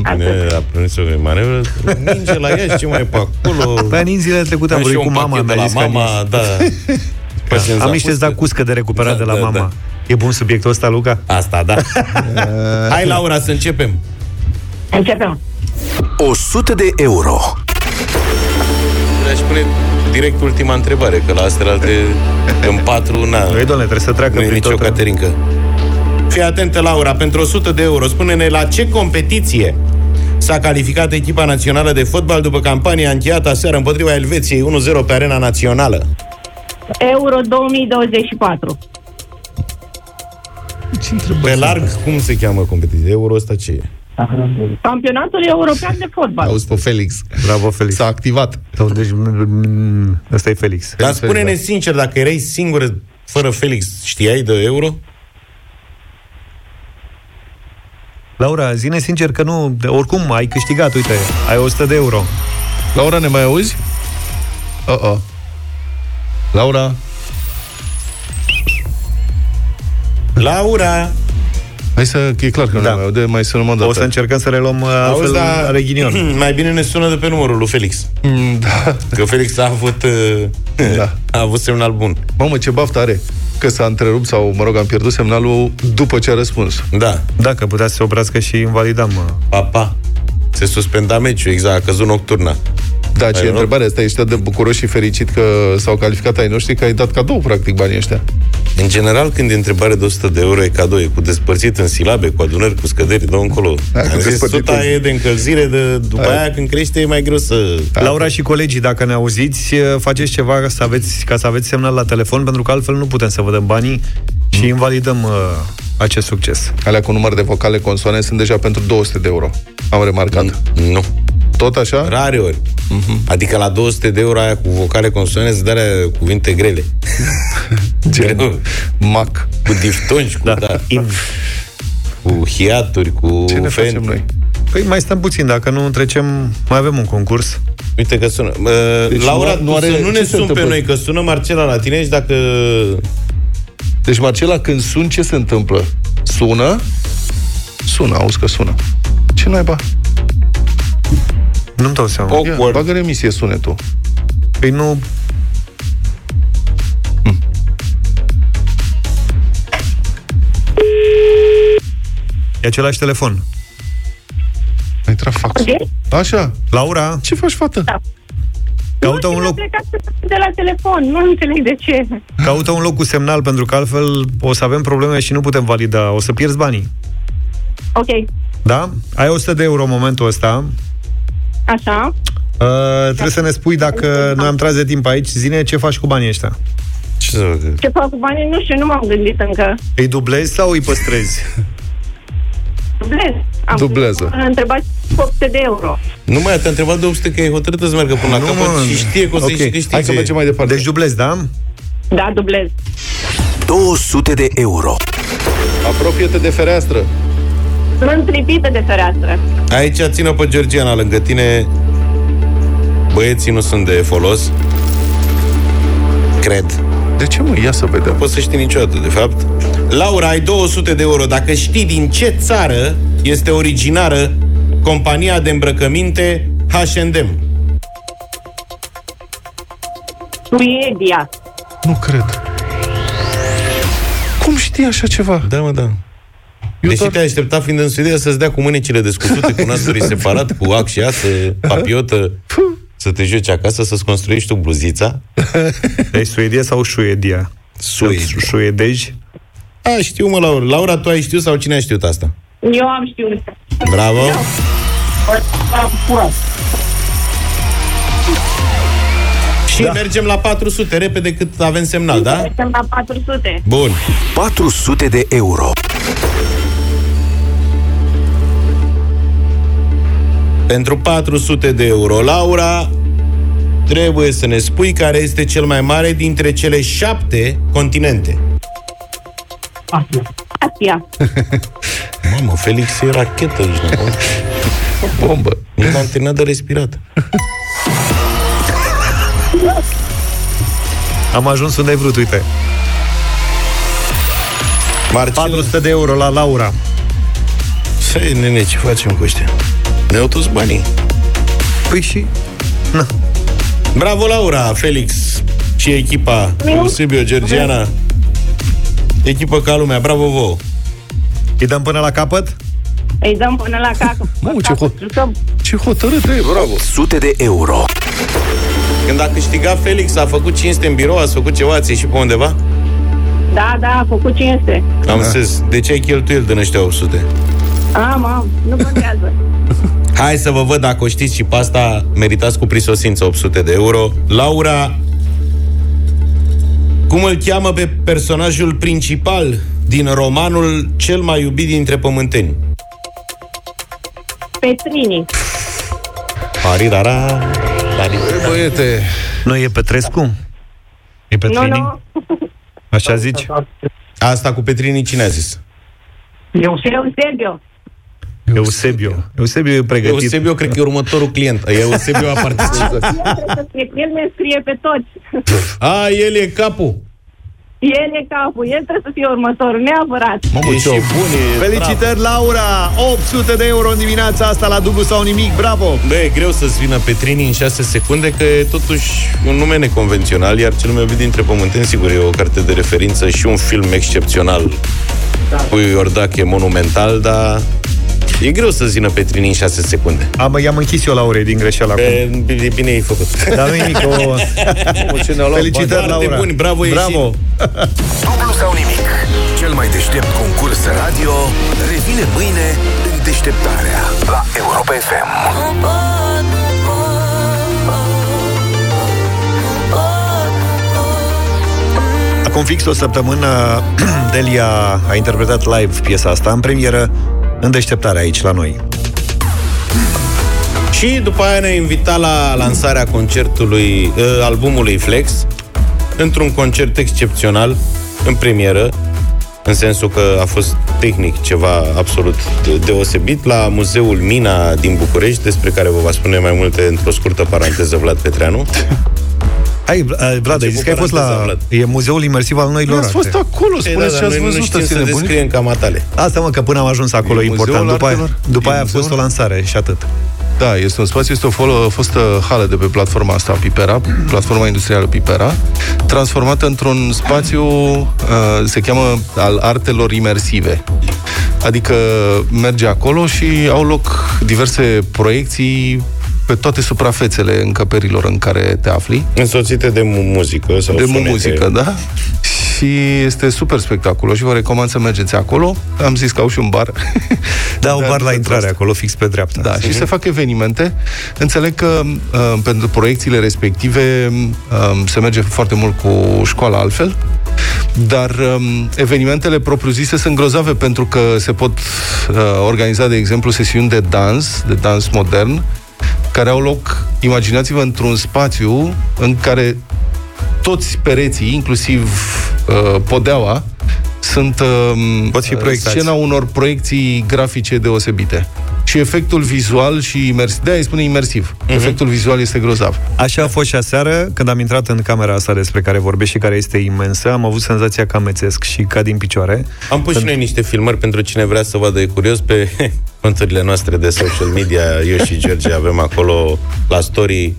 Atât. Ne a prins o manevră. Ninge la ea și ce mai e pe acolo. Păi în zilele trecute am Am și vorbit eu cu un mama, pachet de mi-a la zis că mama, ninge. da. <laughs> Am niște zacuscă de recuperat Da, de la da, mama. E bun subiectul ăsta, Luca? Asta, da. <laughs> Hai, Laura, să începem. Începem. 100 de euro. Aș pune direct ultima întrebare, că la astea alte în patru, na, Ei, doamne, trebuie să treacă nu e prin nicio tot. caterincă. Fii atentă, Laura, pentru 100 de euro, spune-ne la ce competiție s-a calificat echipa națională de fotbal după campania încheiată aseară împotriva Elveției 1-0 pe arena națională. Euro 2024. Pe larg, cum se cheamă competiția? Euro ăsta ce e? Campionatul european de fotbal. Auzi pe Felix. Bravo, Felix. S-a activat. Sau, Deci, mm, ăsta e Felix. Dar Felix, spune-ne Felix, sincer, dacă erai singură fără Felix, știai de euro? Laura, zine sincer că nu, de- oricum ai câștigat, uite, ai 100 de euro. Laura, ne mai auzi? Uh-uh. Laura? Laura! Hai să, că e clar că nu Da. ne mai aude, mai sunăm o dată. O să încercăm să reluăm uh, Auzi, altfel dar are ghinion. <clears throat> mai bine ne sună de pe numărul lui Felix. Mm, Da. Că Felix a avut, uh, Da. <laughs> a avut semnal bun. Mamă, ce baftă are. Că s-a întrerupt sau, mă rog, am pierdut semnalul după ce a răspuns. Da, Dacă putea să se oprească și invalidam. uh, papa. Se suspenda meciul, exact, a căzut nocturna. Da, ce Ai întrebarea asta, ești atât de bucuros și fericit că s-au calificat ai noștri, că ai dat cadou, practic, banii ăștia. În general, când e întrebare de 100 de euro, e cadou, e cu despărțit în silabe, cu adunări, cu scăderi, dă încolo. Da, cu Am zis, despărțit suta în- e de încălzire, de, după aia, când crește, e mai greu să... Laura și colegii, dacă ne auziți, uh, faceți ceva ca să aveți, ca să aveți semnal la telefon, pentru că altfel nu putem să vă dăm banii și invalidăm uh, acest succes. Alea cu număr de vocale consoane sunt deja pentru 200 de euro. Am remarcat. Nu. Tot așa? Rare ori. Mhm. Adică la 200 de euro aia cu vocale consonane se darea cuvinte grele. <laughs> Greu. Mac. Cu diftongi, cu, da. In. cu hiaturi, cu Ce ne fen- facem noi? Păi mai stăm puțin, dacă nu trecem, mai avem un concurs. Uite că sună. Uh, Deci Laura, nu- nu, nu are- să nu ce ne se sun pe întâmplă? noi, că sună Marcela la tine și dacă... Deci, Marcela, când sun, ce se întâmplă? Sună? Sună, auzi că sună. Ce naiba? Nu-mi dau seama. Ia, bagă emisie sunetul. Păi nu... E același telefon. Ai intrat fax. Așa. Laura, Ce faci, fată? Da. Caută un loc, plecat de la telefon, nu înțeleg de ce. caută un loc cu semnal, pentru că altfel o să avem probleme și nu putem valida. O să pierzi banii. Ok, Da? Ai 100 de euro în momentul ăsta. așa. Uh, trebuie să ne spui dacă noi am tras de timp aici. Zine ce faci cu banii ăștia. Ce să fac? Ce fac cu banii, nu știu, nu m-am gândit încă. Îi dublezi sau îi păstrezi? <laughs> Dublez. Am Dublează. Am întrebat 800 de euro. Nu mai te-a întrebat de 800 că e hotărâtă să meargă până la Nu, capăt mă. și știe că o să-i Ok. și câștige. Hai să mergem mai departe. Deci dublezi, da? Da, dublez. 200 de euro. Apropie-te de fereastră. Sunt lipită de fereastră. Aici țină pe Georgiana lângă tine. Băieții nu sunt de folos. Cred. De ce, mă? Ia să vedem. Poți să știi niciodată, de fapt. Laura, ai 200 de euro. Dacă știi din ce țară este originară compania de îmbrăcăminte H&M. Suedia. Nu cred. Cum știi așa ceva? Da, mă, da. Eu Deși doar- te-ai aștepta fiind în Suedia să-ți dea cu mânecile descutute, cu nasuri separat, cu ac și asă, <laughs> papiotă, să te joci acasă, să-ți construiești tu bluzița. <laughs> Deci Suedia sau Suedia? Suedia. Suedeji? A, știu, mă, Laura. Laura, tu ai știut sau cine a știut asta? Eu am știut. Bravo! Și da. mergem la 400, repede cât avem semnal, da? Mergem la 400. Bun. 400 de euro. Pentru 400 de euro, Laura, trebuie să ne spui care este cel mai mare dintre cele șapte continente. Asia. <laughs> Mamă, Felix e rachetă aici, nu? Bombă. Nici n-am terminat de respirat. Am ajuns unde ai vrut, uite. Marcel, 400 de euro la Laura. Să nene, ce facem cu ăștia? Ne-au toți banii. Păi și... Na. Bravo, Laura, Felix și echipa Eusebio, Georgiana. Echipă ca lumea, bravo vouă. Îi dăm până la capăt? Îi dăm până la capăt. Mamă, ce, Capăt, ho- jucăm. ce hotărât e, bravo. 100 de euro. Când a câștigat Felix, a făcut 500 în birou, ați făcut ceva, ați ieșit pe undeva? Da, da, a făcut 500. Am înțeles. De ce ai cheltuiel din ăștia 800? Am, am, nu contează. <laughs> Hai să vă văd dacă o știți și pe asta meritați cu prisosință 800 de euro. Laura, cum îl cheamă pe personajul principal din romanul cel mai iubit dintre pământeni? Petrini. Parirara, E, băiete, Nu e Petrescu? E Nu, Petrini? nu. Așa zici? Asta cu Petrini cine a zis? Eusebio. Eusebio. Eusebio e pregătit. Eusebio, cred că e următorul client. Eusebio a participat. El trebuie să fie- El ne scrie pe toți. A, el e capul. El e capul, el trebuie să fie următorul, neapărat. e și bun, e Felicitări, Laura! 800 de euro în dimineața asta la dublu sau nimic. Bravo! Bă, e greu să-ți vină Petrini în 6 secunde, că e totuși un nume neconvențional, iar cel mai iubit dintre pământeni, sigur, e o carte de referință și un film excepțional cu Iordache monumental, dar e greu să-ți vină Petrini în 6 secunde. Am, i-am închis eu Laurei din greșeală acum. E, bine, bine ai făcut. Dar nu nimic, o... ce ne-a luat Felicitări, Foarte Laura! buni, bravo, Bravo! Dublu sau nimic. Cel mai deștept concurs radio revine mâine în deșteptarea la Europa FM. Acum fix o săptămână, <clears throat> Delia a interpretat live piesa asta în premieră în deșteptare aici la noi. Și după aia ne-a invitat la lansarea concertului, uh, albumului Flex, într-un concert excepțional, în premieră. în sensul că a fost tehnic ceva absolut deosebit, la Muzeul Mina din București, despre care vă va spune mai multe într-o scurtă paranteză Vlad Petreanu. Hai, Vlad, ai zis că ai fost la... Vlad. E muzeul imersiv al noilor Ați fost acolo, Ei, spuneți da, ce dar ați noi nu văzut. știm ați să nebunit? descriem cam atale. Asta mă, că până am ajuns acolo E e important. muzeul După aia, artelor? după E aia a fost muzeul? o lansare și atât. Da, este un spațiu, este o folo, fostă hală de pe platforma asta, Pipera, platforma industrială Pipera, transformată într-un spațiu, uh, se cheamă al artelor imersive. Adică merge acolo și au loc diverse proiecții pe toate suprafețele încăperilor în care te afli. Însoțite de mu- muzică sau de sunete. muzică, da? Și este super spectaculos și vă recomand să mergeți acolo. Am zis că au și un bar. Da, un <laughs> Dar bar la pentru intrare asta. acolo, fix pe dreapta. Da, și se fac evenimente. Înțeleg că uh, pentru proiecțiile respective uh, se merge foarte mult cu școala altfel, dar um, evenimentele propriu-zise sunt grozave pentru că se pot uh, organiza, de exemplu, sesiuni de dans, de dans modern, care au loc, imaginați-vă, într-un spațiu în care toți pereții, inclusiv uh, podeaua, sunt uh, Pot fi proiectați. scena unor proiecții grafice deosebite. Și efectul vizual și imersiv, de-aia îi spune imersiv. Mhm. Efectul vizual este grozav. Așa a fost și aseară, când am intrat în camera asta despre care vorbești și care este imensă, am avut senzația că amețesc și cad din picioare. Am pus și noi niște filmări pentru cine vrea să vadă e curios pe <laughs> conturile noastre de social media. Eu și George avem acolo la story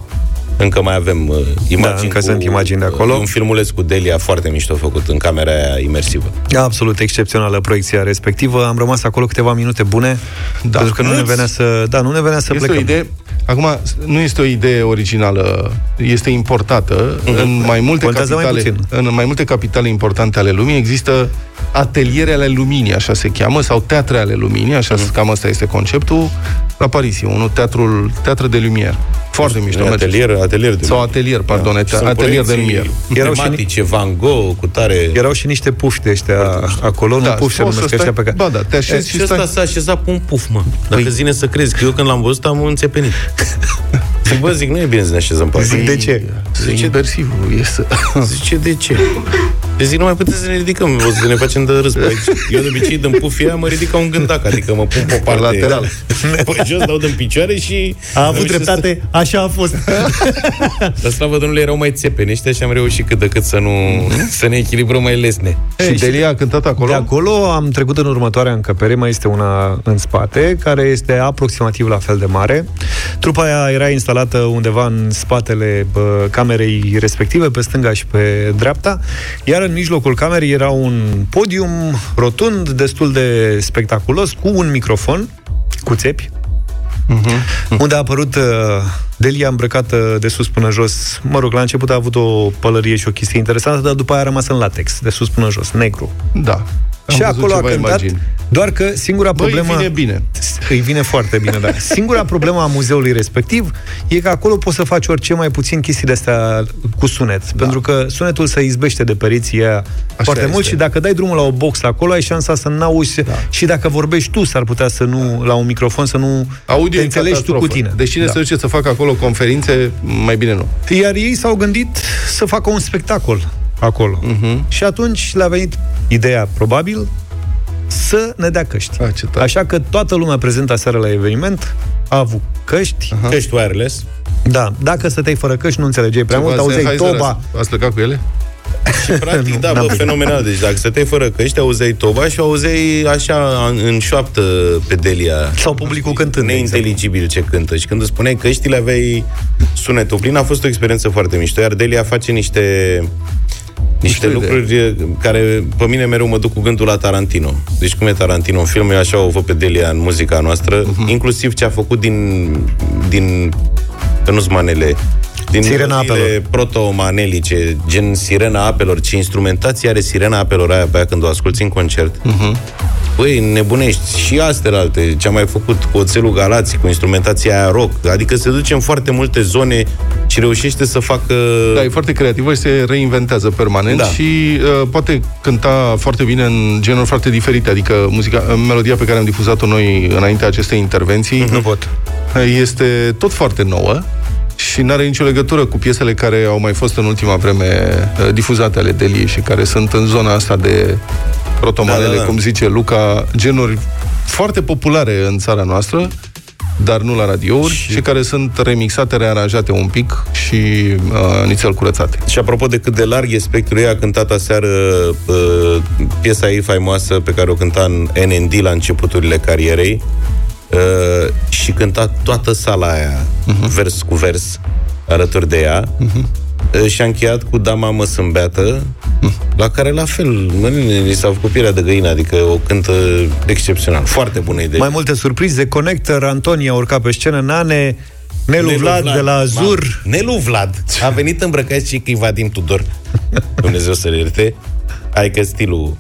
încă mai avem uh, imagini Da, încă cu, sunt imagini de acolo. uh, Un filmuleț cu Delia foarte mișto făcut în camera aia imersivă. Absolut excepțională proiecția respectivă. Am rămas acolo câteva minute bune, Da. pentru că nu ne venea să, da, nu ne venea să Este plecăm. o idee, acum, nu este o idee originală, este importată în mai multe Mhm. Contează mai capitale, puțin. în mai multe capitale importante ale lumii există ateliere ale luminii, așa se cheamă, sau teatre ale luminii, așa Mhm. cam asta este conceptul. La Paris e unul, teatrul, teatre de lumière. Foarte mișto. mergeți. Atelier, atelier de Sau atelier, pardon, Da. da. Sunt atelier de proiecții lumière. Erau și tematice, Van Gogh, cu tare... Erau și niște pufi de ăștia acolo, nu Da, pufi se poți să numesc ăștia stai- pe care... Ba da, te așezi Și și ăsta stai... s-a așezat pe un puf, mă. Dacă păi... zine să crezi, că eu când l-am văzut am înțepenit. <laughs> zic, bă, zic, nu e bine să ne așezăm pe Zic, asta. de ce? Zice imersivul, este... Zice, de ce? <laughs> Deci zic, nu mai putem să ne ridicăm, o să ne facem de râs pe aici. Eu de obicei din pufia mă ridic ca un gândac, adică mă pun pe o parte lateral. pe jos, dau din picioare și... A avut dreptate, așa a fost. <laughs> Dar slavă Domnului erau mai țepeni ăștia și am reușit cât de cât să nu să ne echilibrăm mai lesne. Și Delia a cântat acolo? De acolo am trecut în următoarea încăpere, mai este una în spate, care este aproximativ la fel de mare. Trupa aia era instalată undeva în spatele bă, camerei respective, pe stânga și pe dreapta, iar în mijlocul camerei era un podium rotund, destul de spectaculos, cu un microfon, cu țepi, unde a apărut uh, Delia îmbrăcată de sus până jos. Mă rog, la început a avut o pălărie și o chestie interesantă, dar după aia a rămas în latex, de sus până jos, negru. Da. Am și văzut acolo a ceva cântat, imagini. doar că singura Băi, problemă... vine bine. Îi vine foarte bine, da. <laughs> Singura problemă a muzeului respectiv e că acolo poți să faci orice mai puțin chestii de astea cu sunet. Da. Pentru că sunetul se izbește de pereții aia foarte este. mult și dacă dai drumul la o box acolo, ai șansa să n-auzi da. și dacă vorbești tu, s-ar putea să nu, la un microfon, să nu Audio te e înțelegi tu cu catastrofă. tine. Deci cine da. se duce să facă acolo conferințe, mai bine nu. Iar ei s-au gândit să facă un spectacol acolo. Mhm. Și atunci le-a venit ideea, probabil, să ne dea căști. A, ce tare. Așa că toată lumea prezentă aseară la eveniment a avut căști. Căști wireless. Da, dacă stăteai fără căști, nu înțelegeai prea mult, Ceva auzeai Sennheiser toba. Ați, ați plecat cu ele? <laughs> Și practic, <laughs> da, bă, fenomenal. Deci dacă stăteai fără căști, auzeai toba și auzeai așa în, în șoaptă pe Delia. Sau publicul cântând. Neinteligibil ce cântă. Și când îți spuneai căștile, aveai sunetul plin. A fost o experiență foarte mișto. Iar Delia face niște niște Mișto lucruri care pe mine mereu mă duc cu gândul la Tarantino. Deci cum e Tarantino în film, eu așa o văd pe Delia în muzica noastră, Mhm. uh-huh. inclusiv ce a făcut din din că nu-s manele din Sirena melodiile apelor. proto-manelice, gen Sirena Apelor, ce instrumentație are Sirena Apelor aia pe aia când o asculti în concert. Uh-huh. Băi, nebunești. Și astea alte, ce am mai făcut cu Oțelul Galați, cu instrumentația aia rock. Adică se duce în foarte multe zone și reușește să facă... Da, e foarte creativă și se reinventează permanent Da. și uh, poate cânta foarte bine în genuri foarte diferite. Adică muzica, melodia pe care am difuzat-o noi înaintea acestei intervenții Nu pot. este tot foarte nouă și nu are nicio legătură cu piesele care au mai fost în ultima vreme uh, difuzate ale Deliei și care sunt în zona asta de rotomanele, da, da, da. cum zice Luca, genuri foarte populare în țara noastră, dar nu la radiouri, și, și care sunt remixate, rearanjate un pic și uh, nițel curățate. Și apropo de cât de larg e spectrul, ei a cântat aseară uh, piesa ei faimoasă pe care o cânta în NND la începuturile carierei uh, și cânta toată sala aia, uh-huh. vers cu vers, alături de ea. Uh-huh și a încheiat cu Da, mamă, sunt beată, la care la fel, mâinile s-au făcut pielea de găină, adică o cântă excepțional. Foarte bună idee. Mai multe surprize. Connector, Antonia urca pe scenă, Nane, Nelu, Nelu Vlad, Vlad de la Azur. Ma, Nelu Vlad a venit îmbrăcat și că Vadim Tudor. <laughs> Dumnezeu să-l ierte. Adică stilul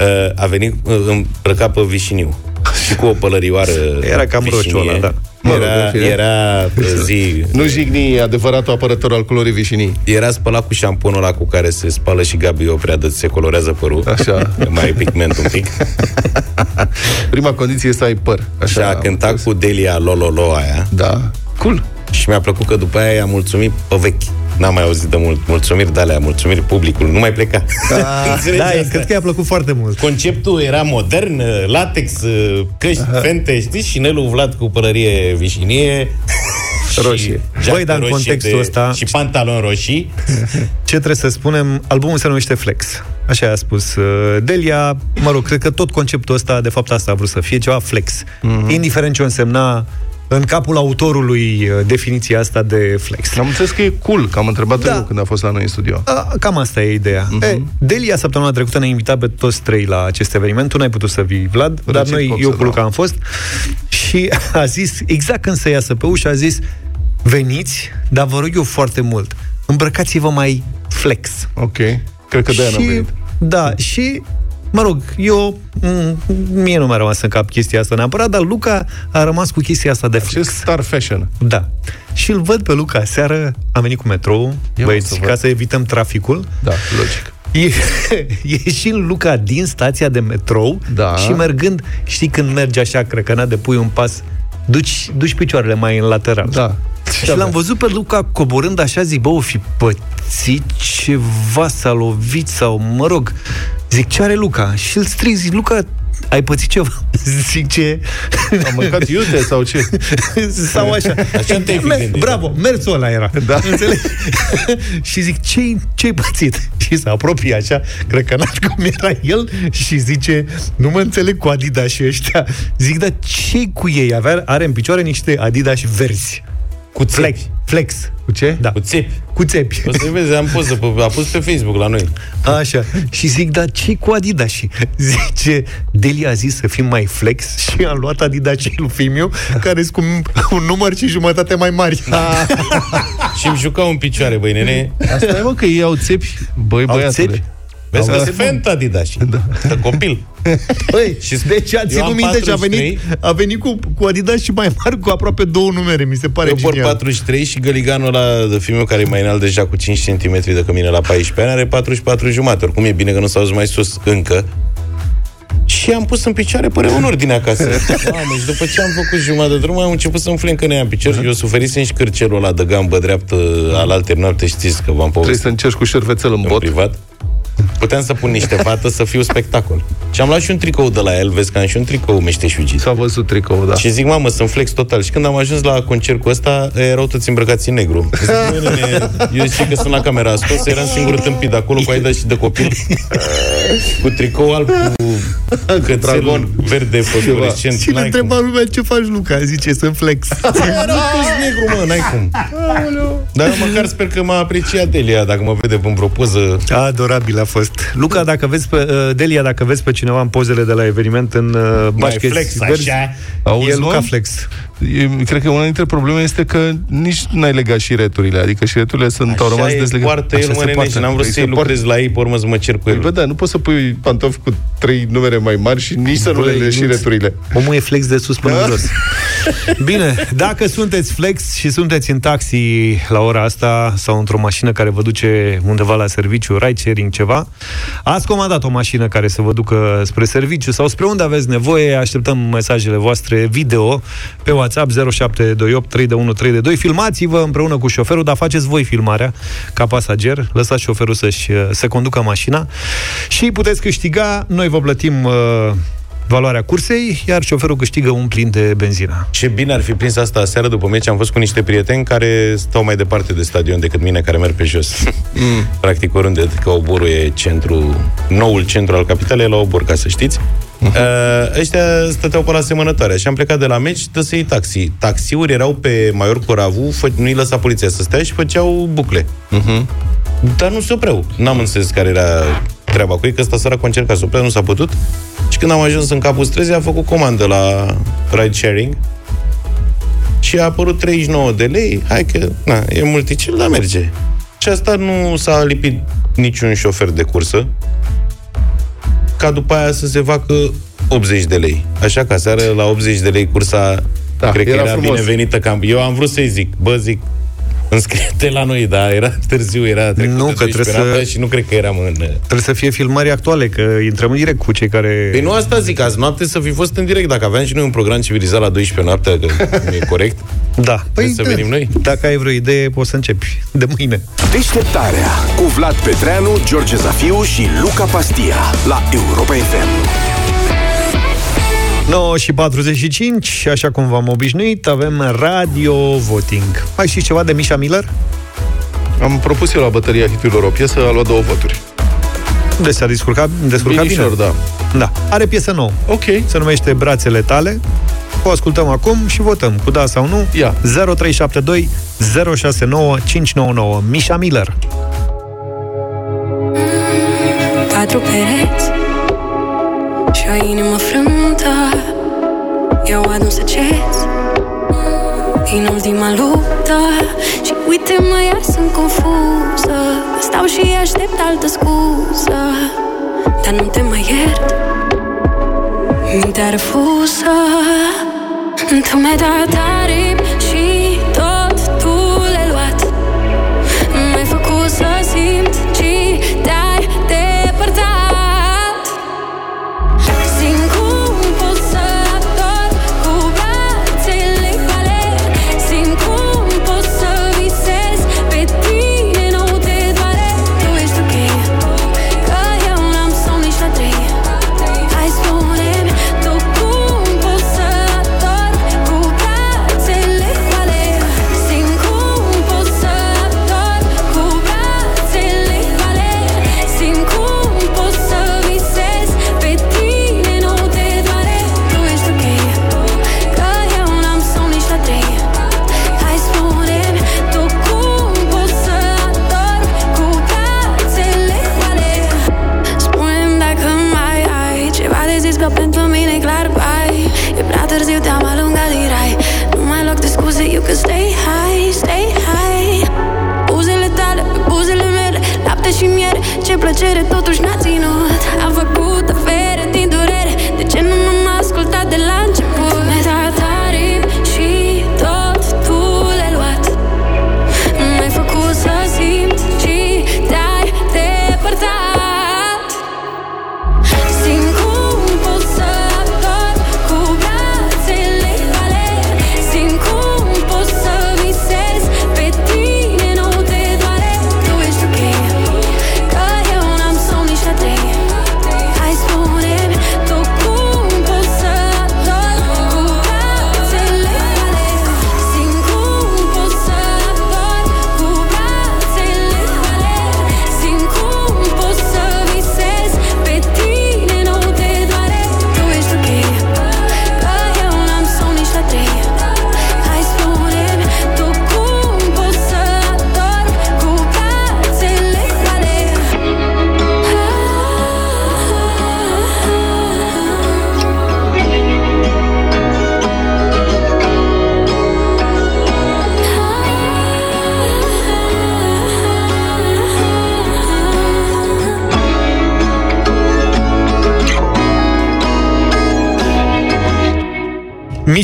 uh, a venit uh, îmbrăcat pe vișiniu și cu o pălărioară Era cam rociu da. Mă era, rog, era zi... <laughs> Nu jigni adevăratul apărător al culorii vișinii. Era spălat cu șamponul ăla cu care se spală și Gabi Oprea se colorează părul. Așa. Mai pigment un pic. <laughs> Prima condiție este să ai păr. Așa și a cântat cu Delia Lololo aia. Da. Cool. Și mi-a plăcut că după aia i-a mulțumit pe vechi. N-am mai auzit de mult. Mulțumiri de alea, mulțumiri publicului. Nu mai pleca. Da, <laughs> da cred că i-a plăcut foarte mult. Conceptul era modern, latex, căști, Aha. fente, știți? Și Nelu Vlad cu pălărie vișinie. <laughs> Roșie. Băi, dar în contextul de, ăsta... Și pantalon roșii. <laughs> Ce trebuie să spunem? Albumul se numește Flex. Așa a spus uh, Delia. Mă rog, cred că tot conceptul ăsta, de fapt, asta a vrut să fie ceva flex. Mm-hmm. Indiferent ce însemna în capul autorului uh, definiția asta de flex. Am înțeles că e cool, că am întrebat da. eu când a fost la noi în studio. A, cam asta e ideea. Uh-huh. E, Delia săptămâna trecută ne-a invitat pe toți trei la acest eveniment. Tu n-ai putut să vii, Vlad, Răcit dar noi, eu cu Luca am fost. Și <laughs> a zis, exact când să iasă pe ușă, a zis, veniți, dar vă rog eu foarte mult, îmbrăcați-vă mai flex. Ok. Cred că de-aia și, n-am venit. Da, și Mă rog, eu, m- mie nu mi-a rămas în cap chestia asta neapărat, dar Luca a rămas cu chestia asta de flex. star fashion. Da. Și îl văd pe Luca seară, am venit cu metrou, băieți, ca să evităm traficul. Da, logic. E, <laughs> ieșind Luca din stația de metrou da. și mergând, știi când mergi așa, crăcănat de pui un pas, duci, duci picioarele mai în lateral. Da. Și l-am văzut pe Luca coborând așa, zic, bă, o fi pățit ceva, s-a lovit sau, mă rog, zic, ce are Luca? Și îl strig, zic, Luca, ai pățit ceva? <laughs> Zic ce... Am mâncat iute sau ce? <laughs> sau așa. Așa te Mer- Bravo, mersul ăla era. Da. Înțeleg? <laughs> și zic, ce-ai, ce-ai pățit? Și se apropie așa, cred că n cum era el și zice, nu mă înțeleg cu Adidas și ăștia. Zic, dar ce cu ei? Avea, are în picioare niște Adidas verzi. Cu flex. Flex. Cu ce? Da. Cu țepi. Cu țepi. O să vezi, am pus, a pus pe Facebook la noi. Așa. Și zic, dar ce cu Adidas? Și zice, Delia a zis să fim mai flex și am luat Adidas și lui Fimiu, care sunt cu un număr și jumătate mai mari. și îmi jucau în picioare, băi, nene. Asta e, mă, că ei au țepi. Băi, băiatule. Vezi că Fenta Adidas. Da. De copil. Păi, <laughs> și deci a ținut minte și a venit, a venit cu, cu Adidas și mai mari, cu aproape două numere, mi se pare Eu genial. por 43 și găliganul ăla de filmul care e mai înalt deja cu 5 cm de mine la 14 ani are 44 jumate. Oricum e bine că nu s-a mai sus încă. Și am pus în picioare părea în ordine acasă. <laughs> Mamă, și după ce am făcut jumătate de drum, am început să-mi flencănea în picior. Uh-huh. Eu suferisem și cârcelul ăla de gambă dreaptă al alte noapte, știți că v-am povestit. Trebuie să încerci cu șervețel în, în bot. privat. Puteam să pun niște fată să fiu spectacol. Și am luat și un tricou de la el, vezi că am și un tricou meșteșugit. S-a văzut tricou, da. Și zic, mamă, sunt flex total. Și când am ajuns la concertul ăsta, erau toți îmbrăcați în negru. Zic, eu zic că sunt la camera ascunsă, eram singur tâmpit de acolo cu aida și de copil. cu tricou alb, cu cățel verde fosforescent. Și ne întreba lumea ce faci, Luca? Zice, sunt flex. <laughs> nu sunt negru, mă, n-ai cum. Dar măcar sper că m-a apreciat Delia dacă mă vede pe vreo poză. Adorabil a fost. Luca, dacă vezi pe, uh, Delia, dacă vezi pe cineva în pozele de la eveniment în uh, bașcheți flex, verzi, așa. Auzi, e Luca Flex. E, cred că una dintre probleme este că nici n-ai legat și returile, adică și returile sunt, așa au rămas dezlegate. Poartă el, mă, și n-am vrut să-i lucrez la ei, pe urmă să mă cer cu el. Bă, da, nu poți să pui pantofi cu trei numere mai mari și nici să nu le și returile. Omul e flex de sus până da? <laughs> jos. Bine, dacă sunteți flex și sunteți în taxi la ora asta sau într-o mașină care vă duce undeva la serviciu, ride sharing, ceva, ați comandat o mașină care să vă ducă spre serviciu sau spre unde aveți nevoie, așteptăm mesajele voastre video pe WhatsApp 0728 32132. Filmați-vă împreună cu șoferul, dar faceți voi filmarea ca pasager, lăsați șoferul să-și să conducă mașina și puteți câștiga, noi vă plătim uh, valoarea cursei, iar șoferul câștigă un plin de benzină. Ce bine ar fi prins asta seară după meci. Am fost cu niște prieteni care stau mai departe de stadion decât mine, care merg pe jos. <laughs> Mm. Practic, oriunde, că Oborul e centru, noul centru al capitalei, la Obor, ca să știți. Uh-huh. Uh, ăștia stăteau pe la asemănătoare și am plecat de la meci, dă să iei taxi. Taxiuri erau pe Maior Coravu, fă- nu-i lăsa poliția să stea și făceau bucle. Uh-huh. Dar nu se opreau. N-am înțeles care era treaba cu ei, că ăsta sărac a încercat să oprea, nu s-a putut. Și când am ajuns în capul străzii, a făcut comandă la ride sharing și a apărut 39 de lei. Hai că, na, e multicel, dar merge. Și asta nu s-a lipit niciun șofer de cursă, ca după aia să se facă 80 de lei. Așa că seară la 80 de lei cursa, da, cred că era era frumos. binevenită. Cam. Eu am vrut să-i zic, bă, zic, înscrie-te la noi, dar era târziu, era trecut Nu, de că 12 trebuie să- noaptea și nu cred că eram în... Trebuie să fie filmări actuale, că intrăm în direct cu cei care... Păi nu asta zic, azi noapte să fi fost în direct. Dacă aveam și noi un program civilizat la 12 noaptea, că nu e corect, <laughs> Da. păi să venim noi. Dacă ai vreo idee, poți să începi de mâine. Deșteptarea cu Vlad Petreanu, George Zafiu și Luca Pastia la Europa FM. 9 și 45, așa cum v-am obișnuit, avem radio voting. Mai știți ceva de Misha Miller? Am propus eu la bătăria hiturilor o piesă, a luat două voturi. De s-a descurcat, descurcat Binișor, bine. da. Da. Are piesă nouă. Ok. Se numește Brațele tale. O ascultăm acum și votăm cu da sau nu. Ia. 0372 069 599. Misha Miller. Patru pereți Și o inimă frântă. Eu adun să cez Inultima luptă. Și uite-mă, iar sunt confuză. Stau și aștept altă scuză. Dar nu te mai iert. Mintea refuză. Tu mi-ai dat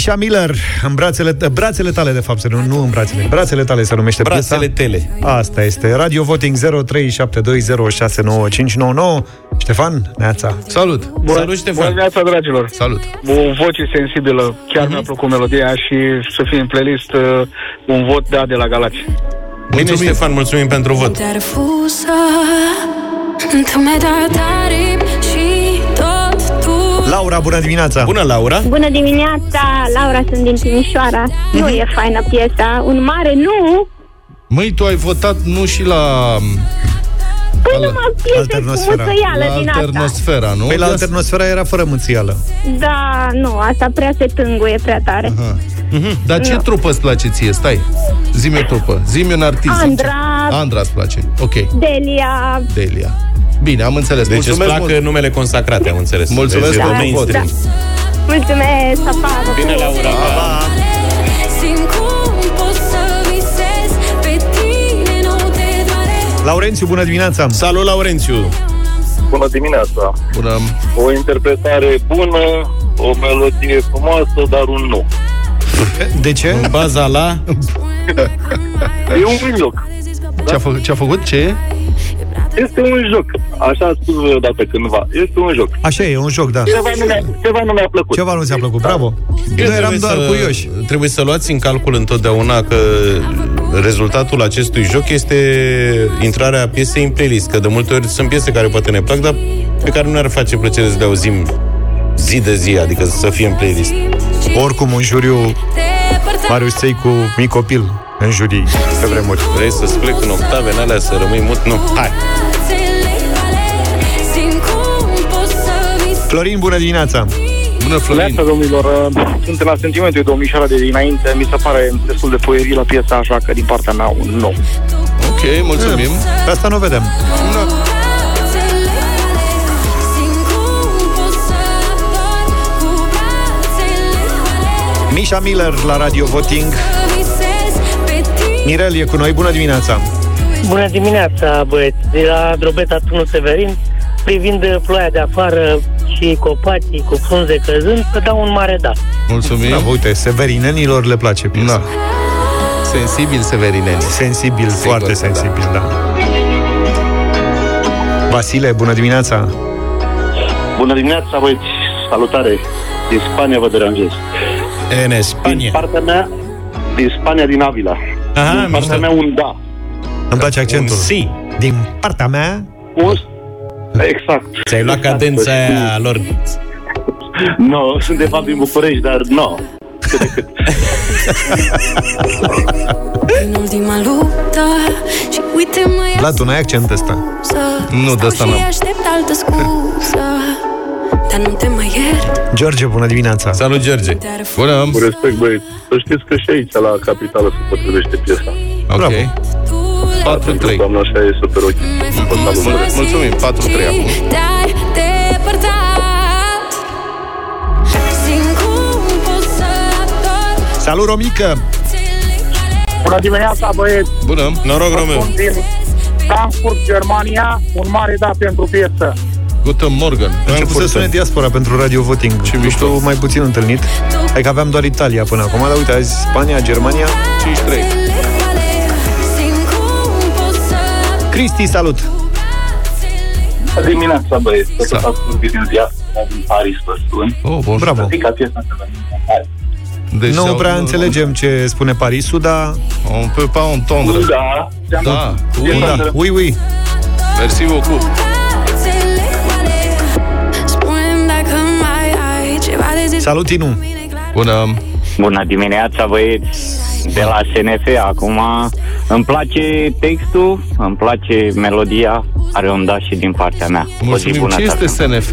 Misha Miller, în brațele, brațele tale, de fapt, nu, nu în brațele, brațele tale se numește Brațele piesa. tele. Asta este. Radio Voting 0372069599. Ștefan, Neața. Salut! Bună, Salut, Ștefan! Bună dimineața, dragilor! Salut! O voce sensibilă, chiar mi-a plăcut melodia și să fie în playlist uh, un vot da de la Galați. Bine, Ștefan, mulțumim pentru vot. Te refuză Laura, bună dimineața! Bună, Laura! Bună dimineața, Laura, sunt din Timișoara. Nu e faină piesa. Un mare nu. Măi, tu ai votat nu și la... Păi numai piese cu mățăială la din asta. alternosfera, nu? Păi la De alternosfera era fără mâțială. Da, nu, asta prea se tânguie prea tare. Aha. Dar ce Nu. trupă îți place ție? Stai, zi-mi o trupă, zi-mi un artist. Andra. Andra îți place, ok. Delia. Delia. Bine, am înțeles. Deci îți Mulțumesc plac mult. numele consacrate, am înțeles. Mulțumesc Deci, pentru mainstream. vot. Mulțumesc, pa, pa. Bine, Laura, pa, pa. Simt cum pot să visez Pe tine nu te doare Laurențiu, bună dimineața! Salut, Laurențiu! Bună dimineața! Bună! O interpretare bună, o melodie frumoasă, dar un nu. De ce? În baza la... <laughs> E un joc. Ce a, fă, ce a făcut? Ce e? Este un joc. Așa a spus odată cândva. Este un joc. Așa e, un joc, da. Ceva nu mi-a, ceva nu mi-a plăcut. Ceva nu ți-a plăcut, bravo. Bine, Noi eram trebuie doar să- curioși. Trebuie să luați în calcul întotdeauna că rezultatul acestui joc este intrarea piesei în playlist. Că de multe ori sunt piese care poate ne plac, dar pe care nu ne-ar face plăcere să le auzim zi de zi, adică să fie în playlist. Oricum, un juriu Marius Țeicu, mic copil în jurii pe vremuri. Vrei să-ți plec în octave în alea, să rămâi mut? Nu, hai! Simt cum pot să visez Florin, bună dimineața! Bună, Florin! Neața, domnilor, uh, sunt la sentimentul domnișoara de dinainte, mi se pare destul de puerilă piesa, așa că din partea mea un nu. Ok, mulțumim. Pe asta nu vedem. Misha Miller la Radio Voting. Mirel e cu noi, bună dimineața! Bună dimineața, băieți! De la Drobeta Tunu Severin, privind ploaia de afară și copacii cu frunze căzând, să dau un mare da. Mulțumim. Bravo, uite, severinenilor le place piesa. Da. Sensibil severineni. Sensibil, Sigur foarte că sensibil, da. Vasile, bună dimineața! Bună dimineața, băieți! Salutare! Din Spania vă deranjez. En Din Spania. partea mea, din Spania, din Avila. Aha, din partea mișto. mea un da. Îmi place accentul. Un si. Din partea mea, Un... Exact. Ți-ai luat cadența aia lor. Nu, sunt de fapt din București, dar nu. În ultima luptă Și uite mă ia Vlad, tu n-ai accent ăsta. Nu, de asta și Dar nu te mai iert George, bună dimineața! Salut, George! Bună! Cu respect, băieți. Să știți că și aici, la capitală, se potrivește piesa. Ok. 4-3. Doamna, așa e super ok. Vă salut, Mul- băieți. Mulțumim, 4-3 acum. Dar depărtat Simt cum pot să ador Salut, Romică! Bună dimineața, băieți! Bună! Noroc, Romeo! Sunt din Frankfurt, Germania. Un mare da pentru piesă. Guten Morgen. A început să sune diaspora pentru Radio Voting. Ce Lucru mișto. mai puțin întâlnit. Adică aveam doar Italia până acum, dar uite, azi Spania, Germania. 5-3. Simt cum pot să Cristi, salut! Bună dimineața, băieți. Tot Sa- ascult din diaspora din Paris, vă spun. Oh, bun. Bravo! Zic ca piesa să vă Deci Nu se prea aud- înțelegem ce spune Parisul, dar... On peut pas entendre. Da, Da. Da, Oui. oui, oui. Merci beaucoup. Salut, Inu! Bună. Bună dimineața, băieți! De la SNF acum îmi place textul, îmi place melodia, are un da și din partea mea. O zi Mulțumim. bună, Ce este tată. SNF?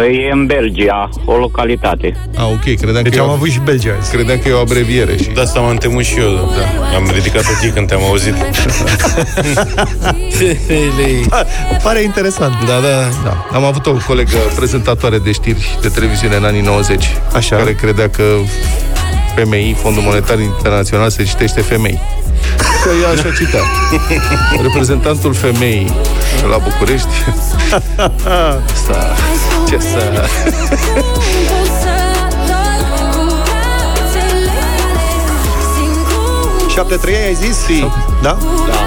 E în Belgia, o localitate. Ah, ok, credeam Deci că, e am o, avut și Belgia azi. credeam că e o abreviere. Și... Da, asta m-am temut și eu. Da. Am ridicat ochii când te-am auzit. <laughs> Ah, Pare interesant. Da, da, da. Am avut o colegă prezentatoare de știri de televiziune în anii 90, Așa. care credea că FMI, Fondul Monetar Internațional, se citește femei. Că ea așa citea. <laughs> Reprezentantul femeii la București. <laughs> Asta, ce să... Șapte trei ai zis? Si. Da? Da.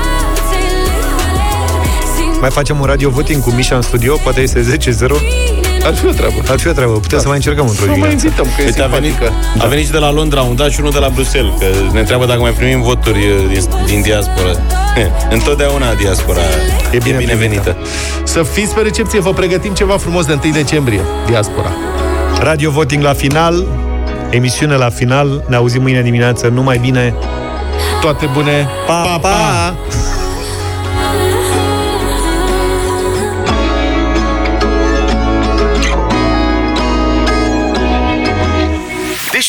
Mai facem un radio voting cu Mișa în studio, poate este 10-0. Ar fi o treabă. Ar fi o treabă. Putem da. să mai încercăm într-o Nu mai dimineață. invităm, că e Uite, a venit, simpatică. a venit și de la Londra un da și unul de la Bruxelles, că ne întreabă dacă mai primim voturi eh, din, din diaspora. <laughs> Întotdeauna diaspora e, bine binevenită. Să fiți pe recepție, vă pregătim ceva frumos de 1 decembrie. Diaspora. Radio voting la final, emisiune la final. Ne auzim mâine dimineață. Numai bine. Toate bune. Pa, pa! pa.